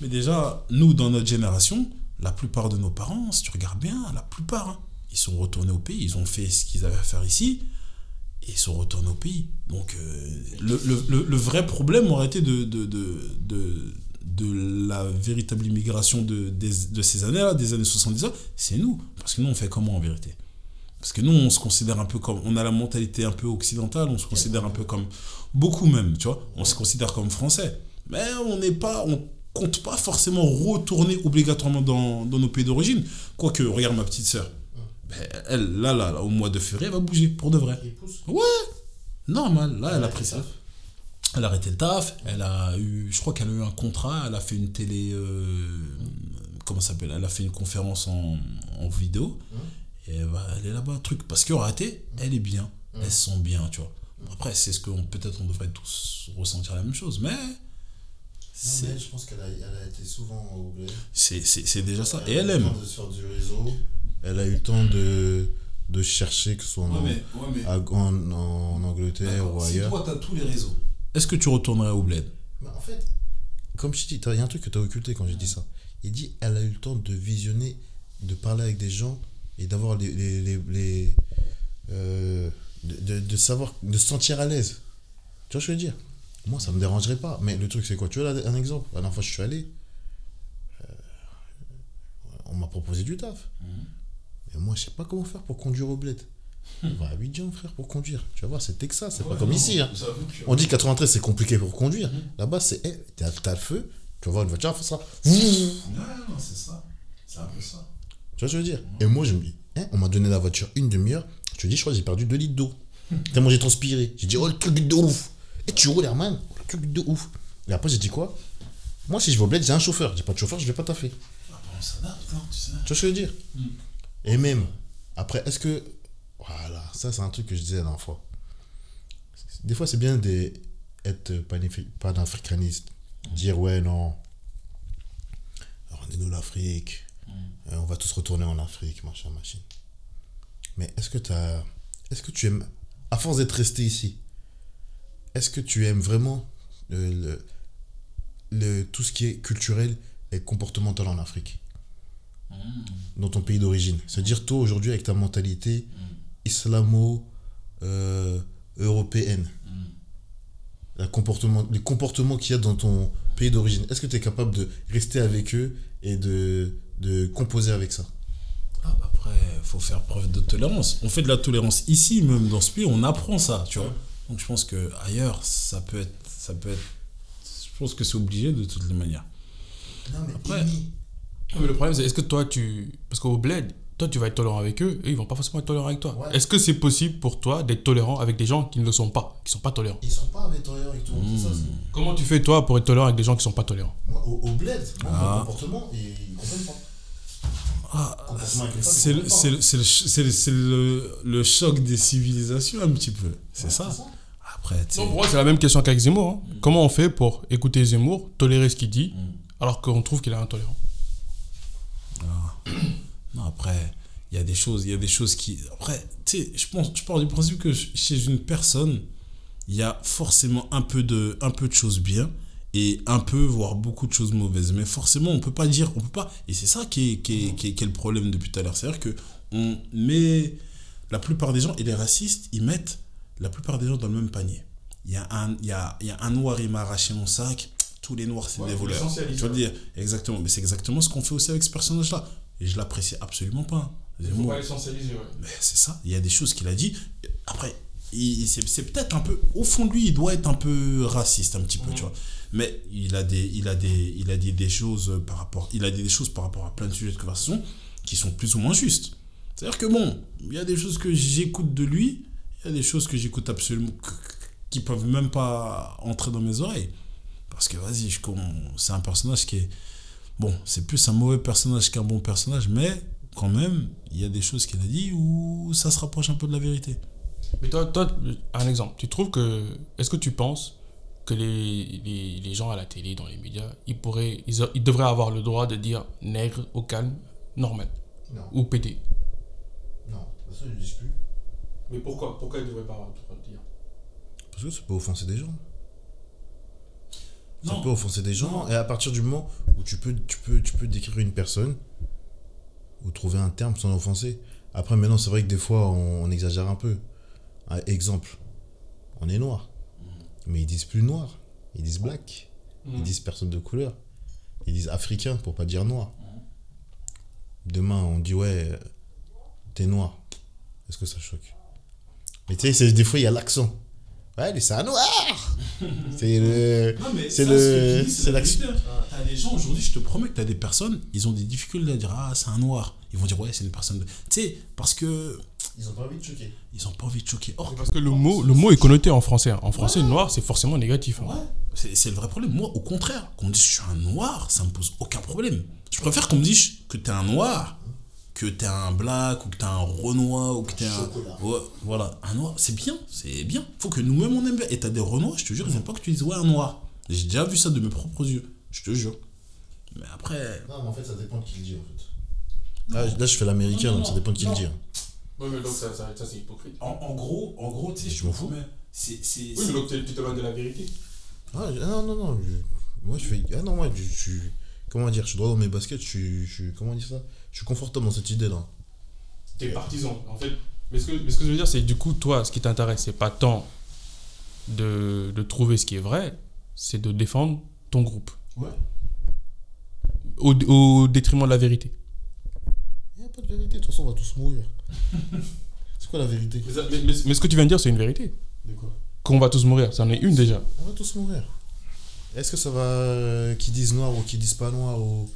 C: Mais déjà, nous, dans notre génération, la plupart de nos parents, si tu regardes bien, la plupart, hein, ils sont retournés au pays, ils ont fait ce qu'ils avaient à faire ici, et ils sont retournés au pays. Donc, euh, le, le- le- vrai problème aurait été de, de, de, de, de la véritable immigration de, des- de ces années-là, des années 70, c'est nous. Parce que nous, on fait comment en vérité? Parce que nous, on se considère un peu comme. On a la mentalité un peu occidentale, on se considère un peu comme. Beaucoup même, tu vois. On se considère comme français. Mais on n'est pas. On compte pas forcément retourner obligatoirement dans, dans nos pays d'origine. Quoique, regarde ma petite sœur. Elle, là, là, là, au mois de février, elle va bouger, pour de vrai. Ouais, normal. Là, elle a pris ça. Elle a arrêté le taf. Elle a eu, je crois qu'elle a eu un contrat. Elle a fait une télé. euh, comment ça s'appelle? Elle a fait une conférence en, en vidéo. Et elle, va- elle est là-bas, truc. Parce qu'en réalité, elle est bien. Elle se sent bien, tu vois. Après, c'est ce que peut-être on devrait tous ressentir la même chose. Mais.
D: Non, mais je pense qu'elle a, elle a été souvent au bled.
C: C'est déjà ça. Et elle aime.
D: de se faire du réseau. Elle a eu le temps de, de chercher, que ce soit en, à- en, en Angleterre ou ailleurs.
C: t'as tous les réseaux. Est-ce que tu retournerais au bled?
D: Mais en fait, comme je dis, il y a un truc que tu as occulté quand j'ai dit ça. Il dit elle a eu le temps de visionner, de parler avec des gens et d'avoir les. les, les, les, euh, de, de, de savoir, de se sentir à l'aise. Tu vois ce que je veux dire? Moi, ça me dérangerait pas. Mais le truc, c'est quoi? Tu veux un exemple? La dernière fois, je suis allé. euh, on m'a proposé du taf. Mais moi, je sais pas comment faire pour conduire au bled. On va à Abidjan, frère, pour conduire. Tu vas voir, c'est Texas, c'est pas comme ici. Hein. On dit 93 c'est compliqué pour conduire. Là-bas c'est hey, t'as t'as le feu, tu vas voir une voiture, ça. Tu vois
C: Non, c'est ça. C'est un peu ça.
D: ce que je veux dire? Et moi je me dis, hein, on m'a donné la voiture une demi-heure, je te dis, je crois que j'ai perdu 2 litres d'eau. Tellement j'ai transpiré. J'ai dit, oh le truc de ouf. Et tu roules, Herman, oh, le truc de ouf. Et après j'ai dit quoi? Moi si je vais au bled, j'ai un chauffeur. J'ai pas de chauffeur, je vais pas taffer. Tu
C: On s'adapte, hein, tu sais.
D: vois ce que je veux dire? Et même, après, est-ce que. Voilà, ça c'est un truc que je disais la dernière fois. Des fois c'est bien d'être panafri- panafricaniste. Dire ouais, non. Rendez-nous l'Afrique. Euh, on va tous retourner en Afrique, machin, machine. Mais est-ce que. Est-ce que tu aimes. À force d'être resté ici, est-ce que tu aimes vraiment le, le- le- tout ce qui est culturel et comportemental en Afrique? Dans ton pays d'origine. C'est-à-dire, toi, aujourd'hui, avec ta mentalité islamo-européenne, la comportement, les comportements qu'il y a dans ton pays d'origine, est-ce que tu es capable de rester avec eux et de, de composer avec ça?
C: Ah, Après, faut faire preuve de tolérance. On fait de la tolérance ici, même dans ce pays, on apprend ça, tu vois. Donc je pense que ailleurs, ça peut être, ça peut être. Je pense que c'est obligé de toutes les manières.
D: Non, mais
C: Après-
B: Mais le problème, c'est est-ce que toi, tu. Parce qu'au bled, toi, tu vas être tolérant avec eux et ils vont pas forcément être tolérants avec toi.
D: Ouais.
B: Est-ce que c'est possible pour toi d'être tolérant avec des gens qui ne le sont pas, qui sont pas tolérants?
D: Ils sont pas tolérants avec tout c'est ça. c'est-
B: Comment tu fais, toi, pour être tolérant avec des gens qui sont pas tolérants?
D: Moi, au, au bled, moi,
C: Ah.
D: mon comportement, ils, ils comprennent pas.
C: Ah,
D: Comportement
C: c'est
D: ils
C: le,
D: comprennent pas.
C: le, c'est le, choc des civilisations, un petit peu. C'est
D: Ouais,
C: ça? Après, tu sais.
B: Non, pour moi, c'est la même question qu'avec Zemmour. hein. Comment on fait pour écouter Zemmour, tolérer ce qu'il dit,
C: Mm.
B: alors qu'on trouve qu'il est intolérant?
C: Non, après, il y a des choses, il y a des choses qui. Après, tu sais, je pense, je pars du principe que chez une personne, il y a forcément un peu de, un peu de choses bien et un peu, voire beaucoup de choses mauvaises. Mais forcément, on peut pas dire, on peut pas. Et c'est ça qui est, qui est, qui est, qui est le problème depuis tout à l'heure. C'est-à-dire que on met la plupart des gens, et les racistes, ils mettent la plupart des gens dans le même panier. Il y a un, il y a, il y a un noir, il m'a arraché mon sac. tous les noirs, c'est
B: Ouais,
C: des voleurs. Tu
B: ouais.
C: dire Exactement. Mais c'est exactement ce qu'on fait aussi avec ce personnage-là. Et je l'apprécie absolument pas.
B: Il faut pas l'essentialiser, ouais.
C: mais c'est ça, il y a des choses qu'il a dit. Après, c'est c'est peut-être un peu. Au fond de lui, il doit être un peu raciste, un petit peu,
B: Mhm.
C: tu vois. Mais il a, des, il, a des, il a dit des choses par rapport. Il a dit des choses par rapport à plein de sujets de conversation qui sont plus ou moins justes. C'est-à-dire que bon, il y a des choses que j'écoute de lui, il y a des choses que j'écoute absolument. qui peuvent même pas entrer dans mes oreilles. Parce que vas-y, je c'est un personnage qui est. Bon, c'est plus un mauvais personnage qu'un bon personnage, mais quand même, il y a des choses qu'il a dit où ça se rapproche un peu de la vérité.
B: Mais toi, toi, un exemple, tu trouves que. Est-ce que tu penses que les, les, les gens à la télé, dans les médias, ils, pourraient, ils, a- ils devraient avoir le droit de dire nègre au calme, normal,
D: Non,
B: ou pété?
D: Non, ça je dis plus.
B: Mais pourquoi Pourquoi ils devraient pas avoir le droit de dire?
D: Parce que ça peut offenser des gens. Ça
C: Non.
D: peut offenser des gens.
C: Non.
D: Et à partir du moment où tu peux, tu peux, tu peux décrire une personne ou trouver un terme sans l'offenser. Après, maintenant, c'est vrai que des fois, on, on exagère un peu. Exemple, on est noir. Mais ils disent plus noir. Ils disent black. Ils disent personne de couleur. Ils disent africain pour pas dire noir. Demain, on dit ouais, euh, t'es noir. Est-ce que ça choque? Mais tu sais, des fois, il y a l'accent. Ouais, c'est un noir C'est le.
C: Non, mais
D: C'est le- c'est l'action.
C: vérité. T'as des gens aujourd'hui, je te promets que t'as des personnes, ils ont des difficultés à dire Ah, c'est un noir. Ils vont dire Ouais, c'est une personne. de- Tu sais, parce que
D: Ils ont pas envie de choquer.
C: ils ont pas envie de choquer. Or,
B: Parce que le mot, le mot est connoté en français. En français, noir, c'est forcément négatif. hein.
C: Ouais, c'est c'est le vrai problème. Moi, au contraire, qu'on me dise je suis un noir, ça me pose aucun problème. Je préfère qu'on me dise que t'es un noir, que t'es un black, ou que t'es un renois, ou que t'es un.
D: chocolat.
C: Ouais, voilà, un noir, c'est bien, c'est bien. Faut que nous-mêmes on aime bien. Et t'as des renois, je te jure, ils aiment pas que tu dises ouais, un noir. J'ai déjà vu ça de mes propres yeux, je te jure. Mais après.
D: Non, mais en fait, ça dépend de qui le dit, en fait. Là, là, je fais l'américain, donc ça dépend de qui
C: non.
D: le dit. hein.
B: Ouais, mais donc ça, ça, ça, c'est hypocrite.
C: En, en gros, en gros, tu sais,
D: Je
C: je
D: m'en
C: me
D: fous.
C: C'est. c'est-
B: Oui, mais donc tu te vannes de la vérité.
D: Ah, je- ah, non, non, non. je- moi, je fais. Ah non, moi, je, je suis. Comment dire Je suis droit dans mes baskets, je suis. Je suis comment dire ça? Je suis confortable dans cette idée-là.
B: T'es partisan, en fait. Mais ce, que, mais ce que je veux dire, c'est du coup, toi, ce qui t'intéresse, c'est pas tant de, de trouver ce qui est vrai, c'est de défendre ton groupe.
C: Ouais.
B: Au, au détriment de la vérité.
D: Il n'y a pas de vérité, de toute façon, on va tous mourir. c'est quoi la vérité?
B: Mais, mais- mais ce que tu viens de dire, c'est une vérité.
C: De quoi?
B: Qu'on va tous mourir, c'en est une déjà.
D: On va tous mourir. Est-ce que ça va. euh, qu'ils disent noir ou qu'ils disent pas noir ou...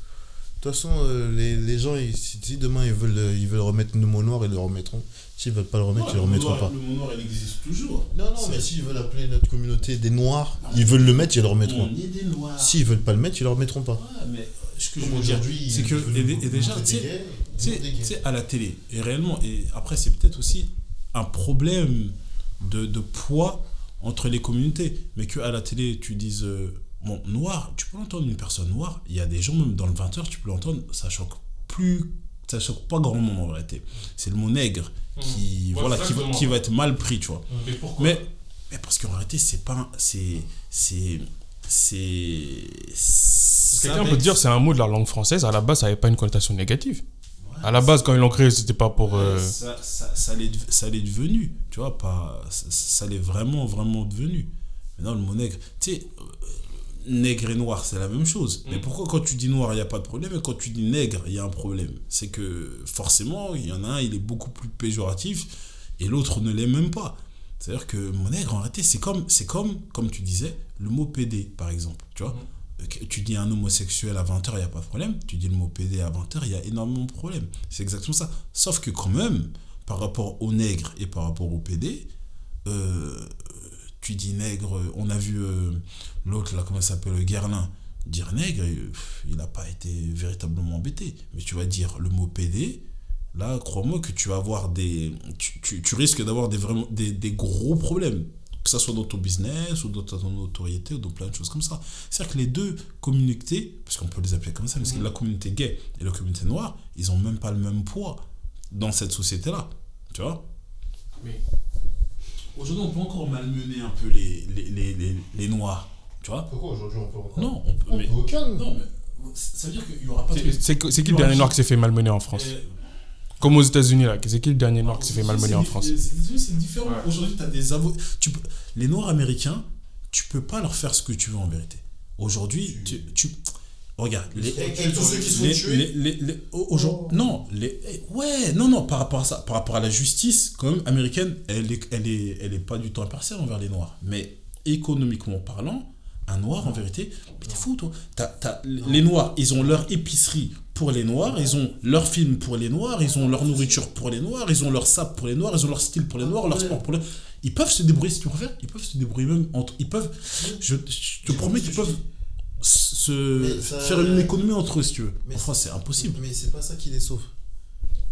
D: De toute façon, euh, les, les gens, ils- si, demain ils veulent, euh, ils veulent remettre le mot noir, ils le remettront. S'ils veulent pas le remettre, ils le remettront pas.
C: Le mot noir, il existe toujours.
D: Non, non, mais s'ils veulent appeler notre communauté des noirs, ils veulent le mettre, ils le remettront.
C: On est des noirs.
D: S'ils veulent pas le mettre, ils le remettront pas.
C: Ouais, mais euh, ce que je
D: Comme
C: veux dire,
D: aujourd'hui,
C: c'est
D: ils
C: que. Et,
D: nous
C: et déjà, tu sais, à la télé, et réellement, et après, c'est peut-être aussi un problème de, de poids entre les communautés. Mais que à la télé, tu dises, euh, bon, noir, tu peux l'entendre une personne noire, il y a des gens, même dans le 20h, tu peux l'entendre, ça choque plus, ça choque pas grand monde en vérité. C'est le mot nègre qui,
B: Mmh. Ouais,
C: voilà, qui, qui va être mal pris, tu vois.
B: Mais pourquoi
C: Mais, mais parce qu'en réalité, c'est pas. C'est. C'est. C'est.
B: Quelqu'un peut te dire c'est un mot de la langue française, à la base ça n'avait pas une connotation négative. À la base quand ils l'ont créé c'était pas pour... euh,
C: ça, ça, ça l'est ça l'est devenu, tu vois, pas, ça, ça l'est vraiment, vraiment devenu. Maintenant, le mot nègre, tu sais, euh, nègre et noir, c'est la même chose. Mais pourquoi quand tu dis noir, il n'y a pas de problème, et quand tu dis nègre, il y a un problème? C'est que forcément, il y en a un, il est beaucoup plus péjoratif, et l'autre ne l'est même pas. C'est-à-dire que mon nègre, en réalité, c'est comme, c'est comme, comme tu disais, le mot PD, par exemple, tu vois. Que Tu dis un homosexuel à 20h, il n'y a pas de problème. Tu dis le mot PD à 20h, il y a énormément de problèmes. C'est exactement ça. Sauf que quand même, par rapport au nègre et par rapport au PD, euh, tu dis nègre, on a vu euh, l'autre, là, comment s'appelle, Guerlain, dire nègre, euh, il n'a pas été véritablement embêté. Mais tu vas dire le mot PD, là, crois-moi que tu vas avoir des. Tu, tu- tu risques d'avoir des, vraiment, des, des gros problèmes. Que ça soit dans ton business, ou dans ton notoriété, ou dans plein de choses comme ça. C'est-à-dire que les deux communautés, parce qu'on peut les appeler comme ça, parce que la communauté gay et la communauté noire, ils ont même pas le même poids dans cette société-là. Tu vois?
B: Mais-
C: Aujourd'hui, on peut encore malmener un peu les, les, les, les, les noirs. Tu vois
D: Pourquoi aujourd'hui on peut encore
C: Non, on peut.
D: On
C: Mais,
D: peut aucun.
C: non, mais ça veut dire qu'il y aura pas de.
B: C'est qui le dernier noir qui s'est fait malmener en France
C: Euh,
B: Comme aux États-Unis là, c'est qui le dernier noir qui s'est fait malmener en France
C: c'est- différent.
B: Ouais.
C: Aujourd'hui, tu as des avocats. Peux... Les Noirs américains, tu peux pas leur faire ce que tu veux en vérité. Aujourd'hui, tu, tu- Regarde, les,
E: tous ceux qui sont
C: les-
E: tués
C: aujourd'hui- non, les, ouais, non, non, par rapport à ça, par rapport à la justice, quand même, américaine, elle est, elle est, elle est pas du tout impartiale envers les Noirs. Mais économiquement parlant, un Noir, en vérité, mais t'es fou, toi. T'as- t'as- les Noirs, ils ont leur épicerie pour les Noirs, ils ont leur film pour les Noirs, ils ont leur nourriture pour les Noirs, ils ont leur sap pour les Noirs, ils ont leur style pour les Noirs, leur sport pour les Ils peuvent se débrouiller, si tu préfères, ils peuvent se débrouiller même entre. Ils peuvent. Je, je te promets qu'ils peuvent se
E: ça-
C: faire une économie entre eux, si tu veux.
E: Mais
C: en France, c'est impossible.
E: Mais c'est pas ça qui les sauve.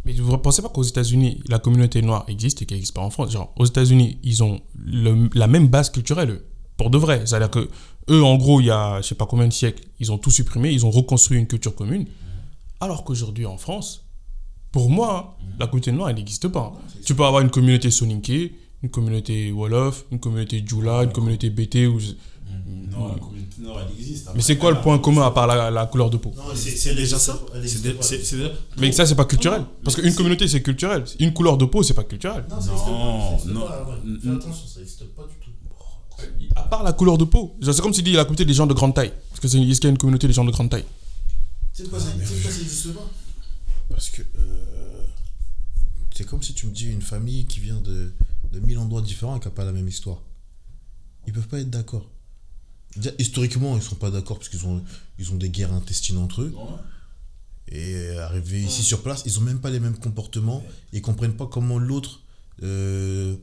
B: Mais vous ne pensez pas qu'aux États-Unis, la communauté noire existe et qu'elle n'existe pas en France? Genre, aux États-Unis, ils ont le- la même base culturelle, eux, pour de vrai. C'est-à-dire que eux, en gros, il y a je sais pas combien de siècles, ils ont tout supprimé, ils ont reconstruit une culture commune. Alors qu'aujourd'hui, en France, pour moi, la communauté noire, elle n'existe pas. Tu peux avoir une communauté soninké, une communauté Wolof, une communauté Djoula, une communauté BT. Ou... je-
C: Non, nord, elle existe.
B: Mais c'est quoi le point commun à part la, la couleur de peau?
E: Non,
C: C'est c'est déjà ça. C'est
E: existe
C: c'est- c'est déjà-
B: Mais ça, c'est pas culturel.
C: Non,
B: Parce qu'une
C: c'est-
B: communauté, c'est culturel. Une couleur de peau, c'est pas culturel.
E: Non, ça pas,
C: Non,
E: pas, ouais.
C: non.
E: Fais attention, ça existe pas du tout.
B: À part la couleur de peau. C'est comme si dit la communauté des gens de grande taille. Parce que c'est est-ce qu'il y a une communauté des gens de grande taille?
E: Tu sais quoi, ça tu sais quoi, ça existe pas?
D: Parce que euh, c'est comme si tu me dis une famille qui vient de, de mille endroits différents et qui n'a pas la même histoire. Ils peuvent pas être d'accord. Déjà, Historiquement, ils sont pas d'accord parce qu'ils ont, ils ont des guerres intestines entre eux. Et arrivés ici sur place, ils ont même pas les mêmes comportements. Ils comprennent pas comment l'autre euh,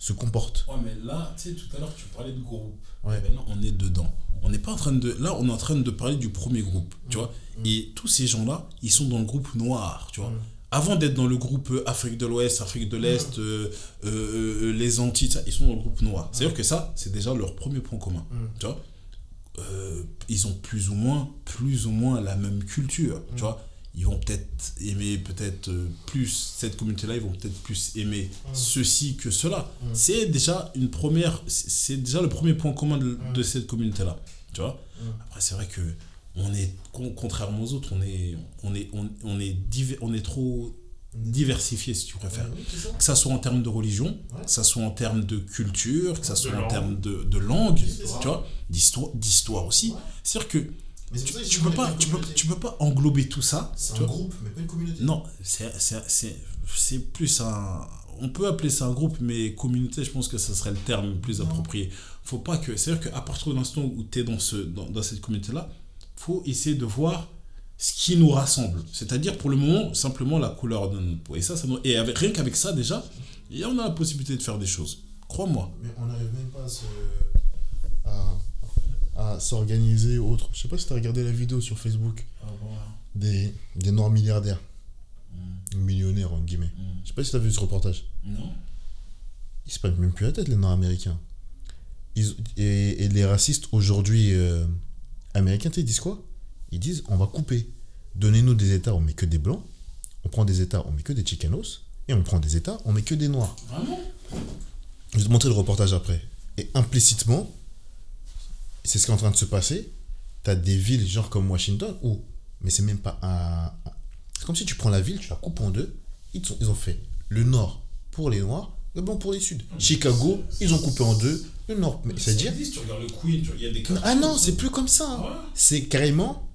D: se comporte.
C: Ouais, mais là, tu sais, tout à l'heure, tu parlais de groupe.
D: Ouais.
C: Là, on est dedans. On n'est pas en train de. Là, on est en train de parler du premier groupe, tu vois. Et tous ces gens-là, ils sont dans le groupe noir, tu vois. Avant d'être dans le groupe euh, Afrique de l'Ouest, Afrique de l'Est, euh, euh, euh, les Antilles, ça, ils sont dans le groupe noir. C'est-à-dire que ça, c'est déjà leur premier point commun, tu vois. Euh, ils ont plus ou moins, plus ou moins la même culture, tu vois. Ils vont peut-être aimer peut-être euh, plus cette communauté-là, ils vont peut-être plus aimer ceci que cela. C'est déjà une première, c'est déjà le premier point commun de, de cette communauté-là, tu vois. Après, c'est vrai que on est, con- contrairement aux autres, on est, on est, on, on est, on est trop diversifié, si tu préfères. Que ça soit en termes de religion,
E: Ouais.
C: que ça soit en termes de culture, que ça soit en
B: langue.
C: termes de, de langue,
E: D'histoire.
C: tu vois, d'histoire, aussi. C'est-à-dire que
E: Mais
C: tu, tu peux pas, tu peux, tu peux pas englober tout ça.
E: C'est un
C: vois.
E: groupe, mais pas une communauté.
C: Non, c'est c'est- c'est- c'est plus un. On peut appeler ça un groupe, mais communauté, je pense que ce serait le terme le plus approprié. Faut pas que. C'est-à-dire qu'à partir de l'instant où tu es dans, ce, dans, dans cette communauté-là, faut essayer de voir ce qui nous rassemble. C'est-à-dire, pour le moment, simplement la couleur de notre peau. Et ça, ça nous- Et avec, rien qu'avec ça, déjà, et on a la possibilité de faire des choses. Crois-moi.
E: Mais on n'arrive même pas à se.
D: À, à s'organiser ou autre. Je sais pas si tu as regardé la vidéo sur Facebook des, des Noirs milliardaires. Millionnaires, en guillemets. Je sais pas si tu as vu ce reportage.
C: Non
D: Ils se prennent même plus la tête, les Noirs américains. Ils, et, et les racistes aujourd'hui euh, américains, tu ils disent quoi? Ils disent on va couper. Donnez-nous des États, on met que des blancs. On prend des États, on met que des chicanos. Et on prend des États, on met que des noirs.
C: Vraiment
D: Je vais te montrer le reportage après. Et implicitement, c'est ce qui est en train de se passer. Tu as des villes, genre comme Washington, où, mais c'est même pas un. C'est comme si tu prends la ville, tu la coupes en deux. Ils, sont- ils ont fait le nord pour les noirs, le blanc pour les sud. Chicago, ils ont coupé en deux, le nord. Mais c'est-à-dire. Ah non, c'est plus comme ça. hein.
C: Ouais.
D: C'est carrément.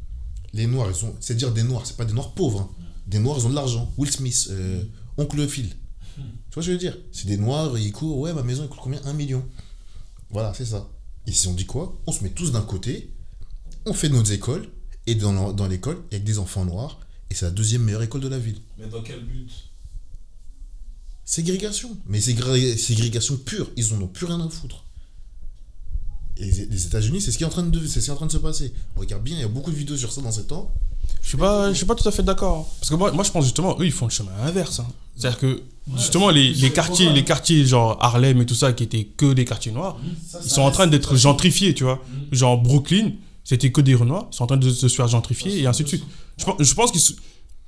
D: Les noirs, ils sont. C'est-à-dire des noirs, c'est pas des noirs pauvres. hein. Des noirs, ils ont de l'argent. Will Smith, euh, Oncle Phil. Tu vois ce que je veux dire? C'est des noirs, ils courent, ouais, ma maison, elle coûte combien? Un million. Voilà, c'est ça. Et si on dit quoi? On se met tous d'un côté, on fait nos écoles, et dans, dans l'école, il y a que des enfants noirs, et c'est la deuxième meilleure école de la ville.
C: Mais dans quel but?
D: Ségrégation. Mais ségré- ségrégation pure. Ils en ont plus rien à foutre. Et les États-Unis, c'est ce qui est en train de, c'est ce qui est en train de se passer. On regarde bien, il y a beaucoup de vidéos sur ça dans ces temps.
B: Je suis pas, je suis pas tout à fait d'accord. Parce que moi, moi, je pense justement, eux, ils font le chemin inverse. hein. C'est-à-dire que, justement, les, les quartiers, les quartiers genre Harlem et tout ça, qui étaient que des quartiers noirs,
E: Ça,
B: ils sont en train d'être gentrifiés, tu vois. Genre Brooklyn, c'était que des Renois, ils sont en train de se faire gentrifier et ainsi de suite. Je pense, je pense, se-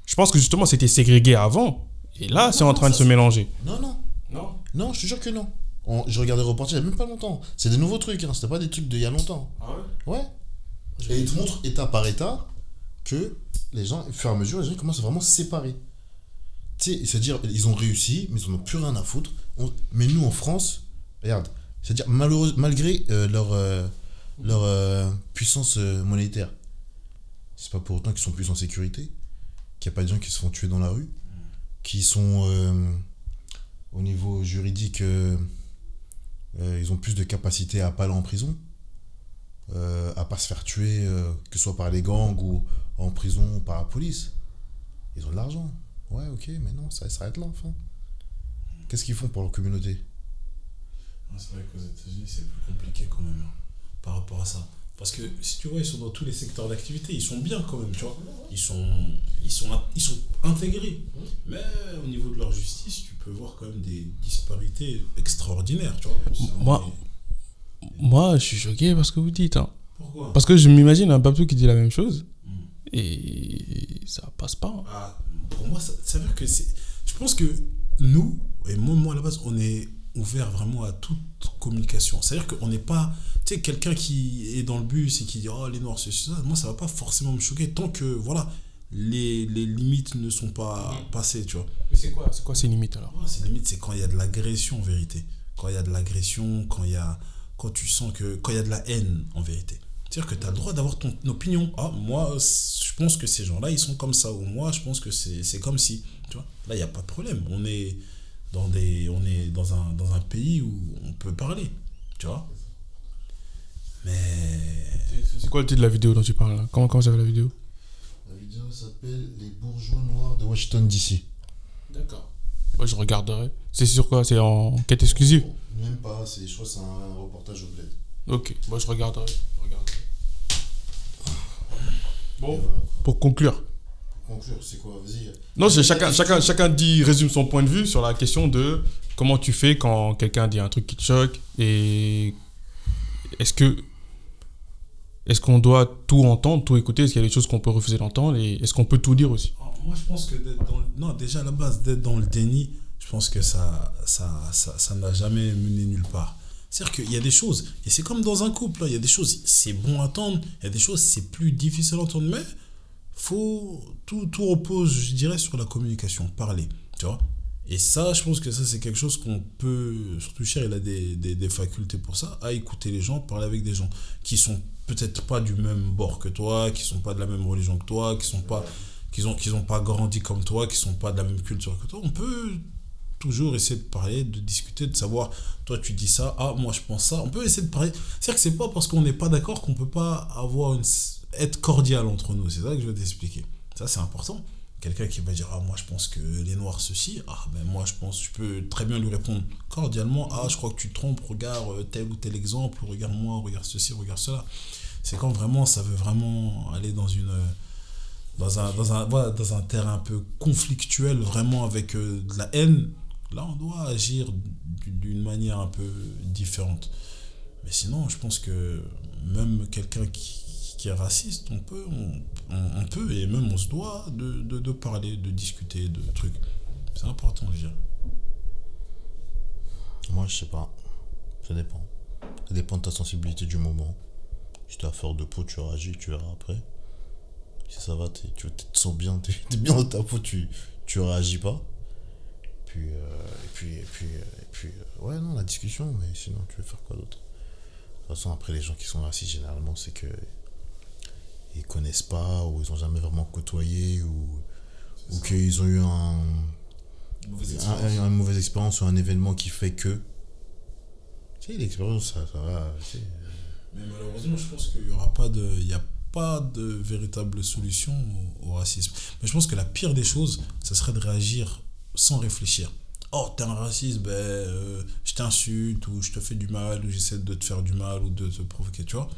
B: je pense que justement, c'était ségrégué avant. Et là, c'est en train de se mélanger.
D: Non, non.
B: Non
D: Non, je te jure que non. On- je regardais reportage il n'y a même pas longtemps. C'est des nouveaux trucs, hein. c'était pas des trucs d'il y a longtemps. Ouais? Et ils te montrent état par état que les gens, au fur et à mesure, les gens commencent à vraiment se séparer. Tu sais, c'est-à-dire, ils ont réussi, mais ils n'en ont plus rien à foutre. On- Mais nous, en France, regarde, c'est-à-dire, malgré euh, leur, euh, leur euh, puissance monétaire. C'est pas pour autant qu'ils sont plus en sécurité, qu'il n'y a pas de gens qui se font tuer dans la rue, qui sont au niveau juridique, euh, ils ont plus de capacité à pas aller en prison, euh, à pas se faire tuer, euh, que ce soit par les gangs ou en prison ou par la police. Ils ont de l'argent. Ouais, ok, mais non, ça s'arrête là, enfin. Qu'est-ce qu'ils font pour leur communauté?
C: C'est vrai qu'aux États-Unis, c'est plus compliqué quand même hein, par rapport à ça. Parce que si tu vois, ils sont dans tous les secteurs d'activité, ils sont bien quand même, tu vois. Ils sont, ils sont, ils sont intégrés. Mais au niveau de leur justice, tu peux voir quand même des disparités extraordinaires, tu vois.
B: Moi- Moi, je suis choqué parce que vous dites. hein.
C: Pourquoi?
B: Parce que je m'imagine un Babtou qui dit la même chose
C: Mm.
B: et ça passe pas. hein.
C: Ah, pour moi, ça, ça veut dire que c'est. Je pense que nous, et moi, moi à la base, on est ouvert vraiment à toute communication. C'est-à-dire qu'on n'est pas. Tu sais, quelqu'un qui est dans le bus et qui dit Oh, les noirs, c'est ça. Moi, ça va pas forcément me choquer tant que, voilà, les, les limites ne sont pas passées, tu vois.
B: Mais c'est quoi, c'est quoi ces limites alors?
C: Ouais, c'est limite, c'est quand il y a de l'agression en vérité. Quand il y a de l'agression, quand il y a. Quand tu sens que. Quand il y a de la haine en vérité. C'est-à-dire que tu as le droit d'avoir ton opinion. Ah, moi, je pense que ces gens-là, ils sont comme ça. Ou moi, je pense que c'est c'est comme si. Tu vois Là, il n'y a pas de problème. On est dans, des, on est dans, un, dans un pays où on peut parler. Tu vois Mais.
B: C'est quoi le titre de la vidéo dont tu parles là? Comment, comment s'appelle la vidéo?
E: La vidéo s'appelle Les bourgeois noirs de Washington DC.
B: D'accord. Ouais, je regarderai. C'est sur quoi? C'est en quête exclusive?
E: Même pas, je crois que c'est un reportage au bled.
B: Ok, moi je regarderai. je regarderai.
E: Et
B: Bon,
E: voilà.
B: pour conclure.
E: Pour conclure, c'est quoi? Vas-y.
B: Non, chacun, chacun, chacun dit, résume son point de vue sur la question de comment tu fais quand quelqu'un dit un truc qui te choque et est-ce que est-ce qu'on doit tout entendre, tout écouter? Est-ce qu'il y a des choses qu'on peut refuser d'entendre? Et est-ce qu'on peut tout dire aussi?
C: Oh, Moi, je pense que Non, déjà à la base, d'être dans le déni, je pense que ça ça ça ça n'a jamais mené nulle part. C'est-à-dire qu'il y a des choses, et c'est comme dans un couple, hein, il y a des choses, c'est bon à entendre, il y a des choses, c'est plus difficile à entendre, mais faut, tout, tout repose, je dirais, sur la communication, parler, tu vois? Et ça, je pense que ça, c'est quelque chose qu'on peut, surtout cher, il a des, des, des facultés pour ça, à écouter les gens, parler avec des gens qui sont peut-être pas du même bord que toi, qui sont pas de la même religion que toi, qui sont pas qu'ils ont, qu'ils ont pas grandi comme toi, qui sont pas de la même culture que toi, on peut toujours essayer de parler, de discuter, de savoir, toi tu dis ça, ah moi je pense ça, on peut essayer de parler. C'est-à-dire que c'est pas parce qu'on n'est pas d'accord qu'on peut pas avoir une, être cordial entre nous, c'est ça que je veux t'expliquer. Ça c'est important. Quelqu'un qui va dire, ah moi je pense que les noirs ceci, ah ben moi je pense, je peux très bien lui répondre cordialement, ah je crois que tu trompes, regarde euh, tel ou tel exemple, regarde moi, regarde ceci, regarde cela. C'est quand vraiment ça veut vraiment aller dans une dans un, dans, un, voilà, dans un terrain un peu conflictuel, vraiment avec euh, de la haine, là on doit agir d'une manière un peu différente. Mais sinon, je pense que même quelqu'un qui, qui est raciste, on peut, on, peut et même on se doit de, parler, de discuter de trucs. C'est important, je dirais.
D: Moi, je sais pas. Ça dépend. Ça dépend de ta sensibilité du moment. Si t'es à de peau, tu réagis, tu verras après. Si ça va, tu te sens bien, t'es t'es bien dans ta peau, tu, tu réagis pas. Puis, euh, et puis, et puis, euh, et puis, euh, ouais, non, la discussion, mais sinon, tu veux faire quoi d'autre? De toute façon, après, les gens qui sont racistes, généralement, c'est que ils connaissent pas, ou ils ont jamais vraiment côtoyé, ou, ou qu'ils ont eu un, un- un- une mauvaise expérience ou un événement qui fait que. Tu sais, l'expérience, ça, ça va. tu sais.
C: Mais malheureusement, je pense qu'il n'y aura pas de. Il n'y a pas de véritable solution au, au racisme. Mais je pense que la pire des choses, ça serait de réagir sans réfléchir. Oh, t'es un raciste, ben, euh, je t'insulte, ou je te fais du mal, ou j'essaie de te faire du mal, ou de te provoquer, tu vois.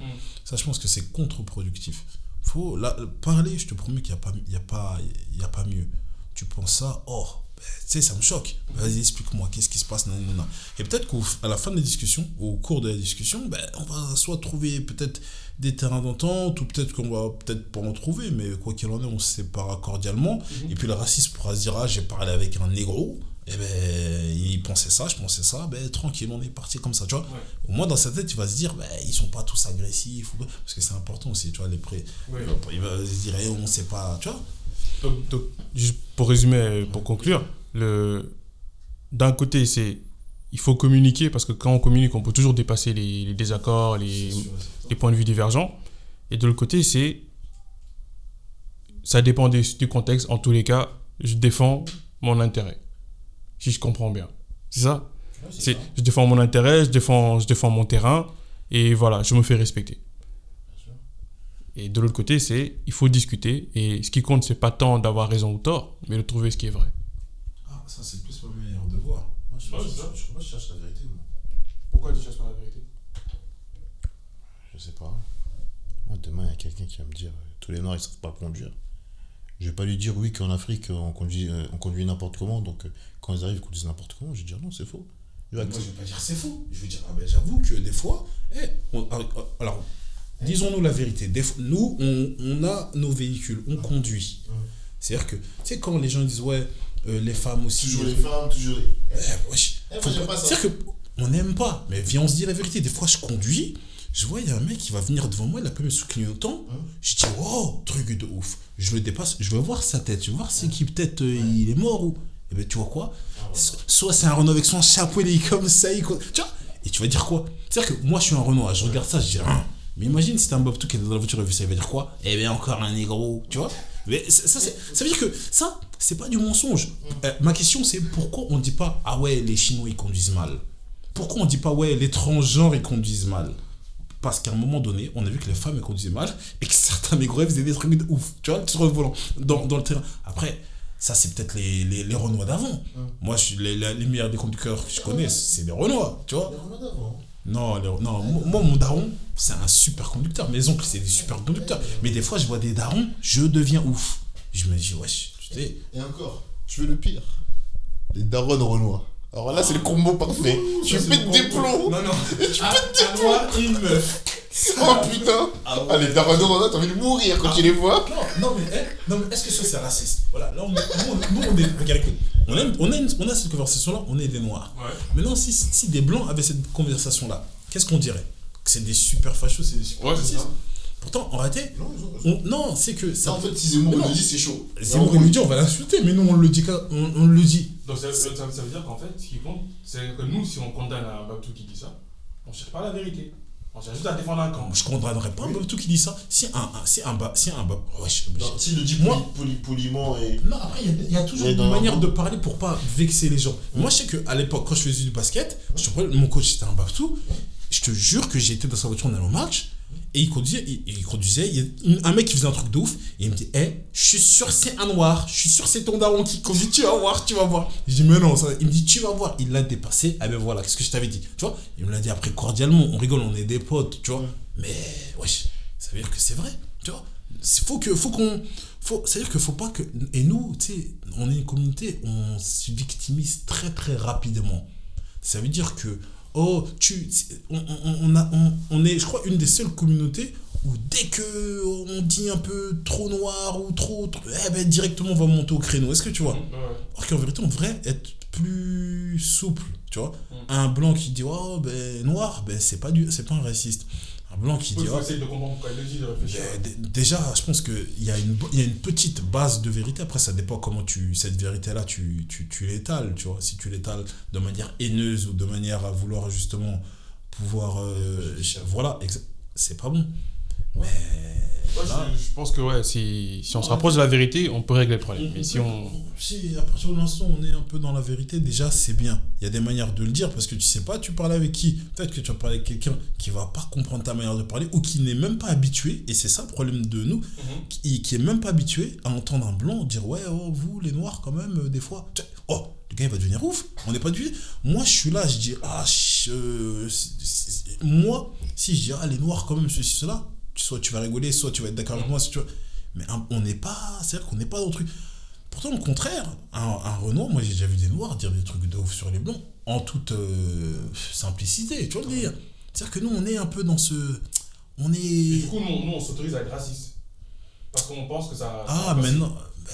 C: Ça, je pense que c'est contre-productif. Faut là, parler, je te promets qu'il n'y a, pas- y a, pas- il y a pas mieux. Tu penses ça, oh, ben, tu sais, ça me choque. Vas-y, explique-moi, qu'est-ce qui se passe, nanana. Et peut-être qu'à la fin de la discussion, au cours de la discussion, ben, on va soit trouver peut-être des terrains d'entente, ou peut-être qu'on va peut-être pas en trouver, mais quoi qu'il en est, on se sépare cordialement. Et puis le raciste pourra se dire, ah, j'ai parlé avec un négro, et ben, il pensait ça, je pensais ça, ben, tranquille, on est parti comme ça, tu vois. Au moins, dans sa tête, il va se dire, ben, ils sont pas tous agressifs, ou- parce que c'est important aussi, tu vois, les prêts.
B: Ouais.
C: Il va- se dire, eh, on sait pas, tu vois.
B: Donc, donc, juste pour résumer, pour conclure, le d'un côté, c'est il faut communiquer parce que quand on communique, on peut toujours dépasser les, les désaccords, les, les points de vue divergents. Et de l'autre côté, c'est. Ça dépend des- du contexte. En tous les cas, je défends mon intérêt. Si je comprends bien. C'est ça? C'est, Je défends mon intérêt, je défends, je défends mon terrain. Et voilà, je me fais respecter. Et de l'autre côté, c'est. Il faut discuter. Et ce qui compte, c'est pas tant d'avoir raison ou tort, mais de trouver ce qui est vrai.
C: Ah, ça, c'est plus ma meilleure de voir.
E: Moi, je,
B: Ouais,
E: je- je cherche la vérité. moi.
B: Pourquoi tu cherches pas la vérité?
D: Je sais pas. Moi, demain, il y a quelqu'un qui va me dire euh, tous les Noirs, ils savent pas conduire. Je vais pas lui dire oui qu'en Afrique, on conduit, euh, on conduit n'importe comment. Donc, euh, quand ils arrivent, ils conduisent n'importe comment. Je vais dire non, c'est faux.
C: Moi, je vais pas dire c'est faux. Je vais dire, ah ben, j'avoue que des fois, eh, on- ah, ah, alors, disons-nous la vérité. Des fois- nous, on, on a nos véhicules, on conduit. C'est-à-dire que, tu sais, quand les gens disent, ouais, euh, les femmes aussi.
E: Toujours
C: euh,
E: les femmes, toujours les.
C: Eh,
E: Eh.
C: C'est-à-dire que on n'aime pas, mais viens, on se dit la vérité. Des fois, je conduis, je vois, il y a un mec qui va venir devant moi, il a pas mis sous clignotant. Je dis, oh, truc de ouf. Je le dépasse, je veux voir sa tête, je veux voir qui, peut-être euh, il est mort ou. Et ben, tu vois quoi? So- Soit c'est un Renault avec son chapeau, il est comme ça, il. Tu vois? Et tu vas dire quoi? C'est-à-dire que moi, je suis un Renault, je regarde ça, je dis, hein. Mais imagine si t'es un Bobtou qui est dans la voiture et vu ça, il va dire quoi? Eh bien, encore un négro, tu vois? Mais ça, ça, c'est- ça veut dire que ça, c'est pas du mensonge. Euh, ma question, c'est pourquoi on dit pas Ah ouais, les Chinois ils conduisent mal? Pourquoi on dit pas Ouais, les transgenres ils conduisent mal? Parce qu'à un moment donné, on a vu que les femmes conduisaient mal et que certains négros faisaient des trucs de ouf, tu vois, sur le volant, dans, dans le terrain. Après, ça, c'est peut-être les, les, les Renois d'avant. Moi, je les, les, les meilleurs des conducteurs que je connais, c'est les Renois, tu vois.
E: Les Romains d'avant.
C: Non, les- non moi, moi, mon daron, c'est un super conducteur. Mes oncles, c'est des super conducteurs. Mais des fois, je vois des darons, je deviens ouf. Je me dis, wesh, tu sais.
E: Et encore, tu veux le pire? Les darons renois. Alors là, c'est le combo parfait. Tu pètes des plombs
C: Non, non. Tu pètes des plombs. une meuf.
E: Oh putain
C: Ah ouais.
E: Ah, darons renois, t'as envie de mourir quand tu les vois
C: Non, non, mais, eh, non, mais est-ce que ça, c'est raciste? Voilà, là, on, nous, on- est. Regarde, écoute. On, aime- on, a une- on a cette conversation-là, on est des noirs.
B: Ouais.
C: Maintenant, si, si des blancs avaient cette conversation-là, qu'est-ce qu'on dirait? Que c'est des super fachos, c'est des super
B: Ouais, c'est
C: racistes. Pourtant, en réalité,
E: Non,
C: on- non, c'est que.
E: Ça, en fait, si Zemmour
C: non.
E: le dit, c'est chaud.
C: on le dit, on va l'insulter, mais nous, on le dit, on, on le dit.
B: Donc ça, ça- ça veut dire qu'en fait, ce qui compte, c'est que nous, si on condamne un Babtou qui dit ça, on cherche pas la vérité. On cherche juste à défendre un camp.
C: Je condamnerais pas un Babtou qui dit ça. Si un, un, si un, ba- si un, ba-
E: Non, S'il le dit
C: Moi-
E: poli- poli- poliment et.
C: Non, après, il y a- il y, a toujours une manière de parler pour pas vexer les gens. Moi, je sais qu'à l'époque, quand je faisais du basket, je mon coach c'était un Baftou. Je te jure que j'étais dans sa voiture, on allait au match. Et il conduisait, il, il conduisait, il y a un mec qui faisait un truc de ouf, et il me dit, hé, je suis sûr c'est un noir, je suis sûr c'est ton daron qui conduit, tu vas voir, tu vas voir. Je dis, mais non, ça, il me dit, tu vas voir, il l'a dépassé, ah ben voilà, qu'est-ce que je t'avais dit, tu vois. Il me l'a dit après cordialement, on rigole, on est des potes, tu vois. Mais, wesh, ça veut dire que c'est vrai, tu vois. Faut que, faut qu'on, faut, c'est-à-dire qu'il faut pas que, et nous, tu sais, on est une communauté, on se victimise très très rapidement. Ça veut dire que, oh, tu, on, on, a, on, on est, je crois, une des seules communautés où dès que on dit un peu trop noir ou trop, trop- eh ben directement on va monter au créneau. Est-ce que tu vois?
B: Ouais.
C: Alors qu'en vérité, on devrait être plus souple, tu vois.
B: Mm.
C: Un blanc qui dit, oh, ben noir, ben c'est pas, du, c'est pas un raciste. Blanc qui dit, oh,
B: essayer de comprendre pourquoi il le dit, de réfléchir.
C: ben, déjà, je pense qu'il y, a une y a une petite base de vérité. Après, ça dépend comment tu, cette vérité-là, tu, tu, tu l'étales, tu vois. Si tu l'étales de manière haineuse ou de manière à vouloir justement pouvoir... euh, voilà, c'est pas bon. Mais...
B: Ouais,
C: là-
B: je, pense que ouais, si, si on se rapproche de la vérité, on peut régler le problème. Mais si on.
C: Si à partir de l'instant où on est un peu dans la vérité, déjà c'est bien. Il y a des manières de le dire parce que tu sais pas, tu parles avec qui. Peut-être que tu vas parler avec quelqu'un qui va pas comprendre ta manière de parler ou qui n'est même pas habitué, et c'est ça le problème de nous, qui, qui est même pas habitué à entendre un blanc dire ouais, oh, vous les noirs quand même, euh, des fois. Oh, le gars il va devenir ouf. On n'est pas du. Moi je suis là, je dis ah, je- moi, si je dis ah, les noirs quand même, ceci, cela, soit tu vas rigoler, soit tu vas être d'accord avec moi, si tu veux. Mais on n'est pas. C'est-à-dire qu'on n'est pas dans le truc. Pourtant, au contraire, un, un Renoir, moi j'ai déjà vu des Noirs dire des trucs de ouf sur les Blancs, en toute euh, simplicité, tu vois le dire. C'est-à-dire que nous, on est un peu dans ce. On
B: Et
C: est.
B: du coup, nous, nous, on s'autorise à être raciste. Parce qu'on pense que ça.
C: Ah,
B: ça passe.
C: maintenant. ben,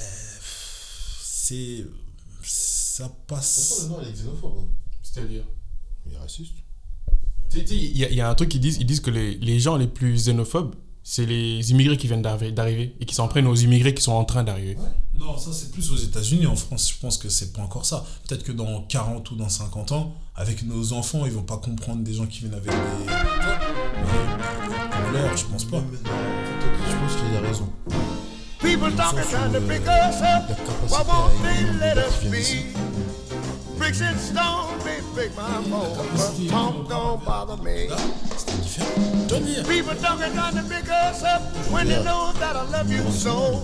C: c'est. Ça
E: De toute façon,
C: passe.
E: le noir, il est xénophobe. hein.
B: C'est-à-dire.
E: Il est raciste.
B: Tu sais, il y, a- il y a un truc qu'ils disent, ils disent que les, les gens les plus xénophobes, c'est les immigrés qui viennent d'arriver d'arriver et qui s'en prennent aux immigrés qui sont en train d'arriver.
C: Non, Non, ça c'est plus aux États-Unis. En France, je pense que c'est pas encore ça. Peut-être que dans 40 ou dans 50 ans, avec nos enfants, ils vont pas comprendre des gens qui viennent avec des. Mais je pense pas.
D: Je pense qu'il a raison.
F: People talking trying to pick us up. Why won't they let us be? Bricks and stones break my bones, but talk don't bother me. People talking trying to pick us up when they know that I love you so.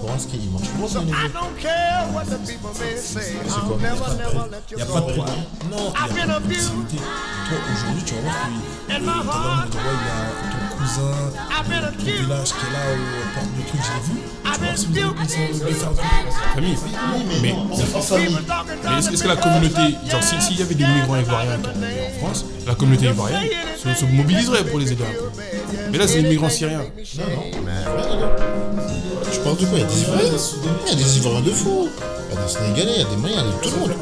F: So I don't care what the people may say. I'll never, never let you go. I've been abused. In my heart,
C: cousin, village qui est là, je l'ai vu. Tu si vous avez
F: I've been
C: besoin de faire du
B: Famille. Mais,
F: talking
B: mais est-ce que la communauté, genre si- s'il y avait des migrants ivoiriens qui arrivaient en France, la communauté ivoirienne se, se mobiliserait pour les aider un peu? Mais là, c'est des migrants syriens.
E: Tu parles de quoi? Il y a des Ivoiriens Il y a des Ivoiriens de fou. Il y a des Sénégalais, il y a des Maliens, il y a tout le monde.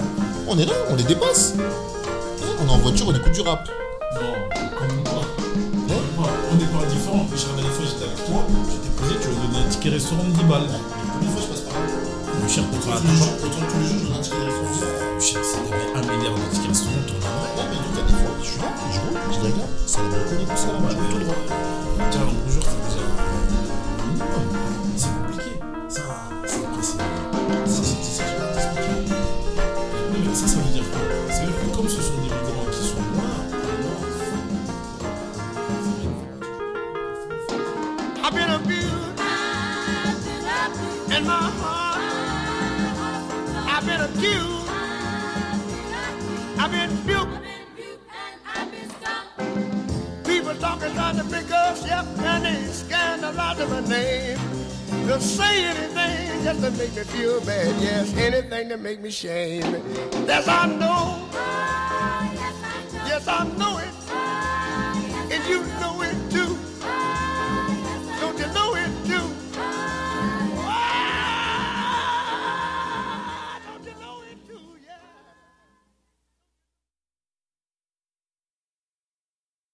E: On est là, on les dépasse. On est en voiture, on écoute du rap.
C: Non, ticket restaurant de 10 balles.
E: Combien de fois je passe par là
C: Mon cher, t'as pas
E: Tous les jours, autant tous les jours, je donne un ticket de restaurant.
C: Mon cher, si t'avais un milliard de tickets restaurant, t'en aurais.
E: Ouais, mais donc, il y a des fois, je suis là, je roule, je regarde. C'est la balcon comme ça, là, je roule tout droit.
C: Tiens, bonjour, c'est déjà. accused.
F: I've been rebuked. I've been stung. People talking about the big ups, yep, and they're scandalizing my name. They'll say anything just to make me feel bad, yes, anything to make me shame. Yes, I know. Yes, I know. It. Oh, and you know it.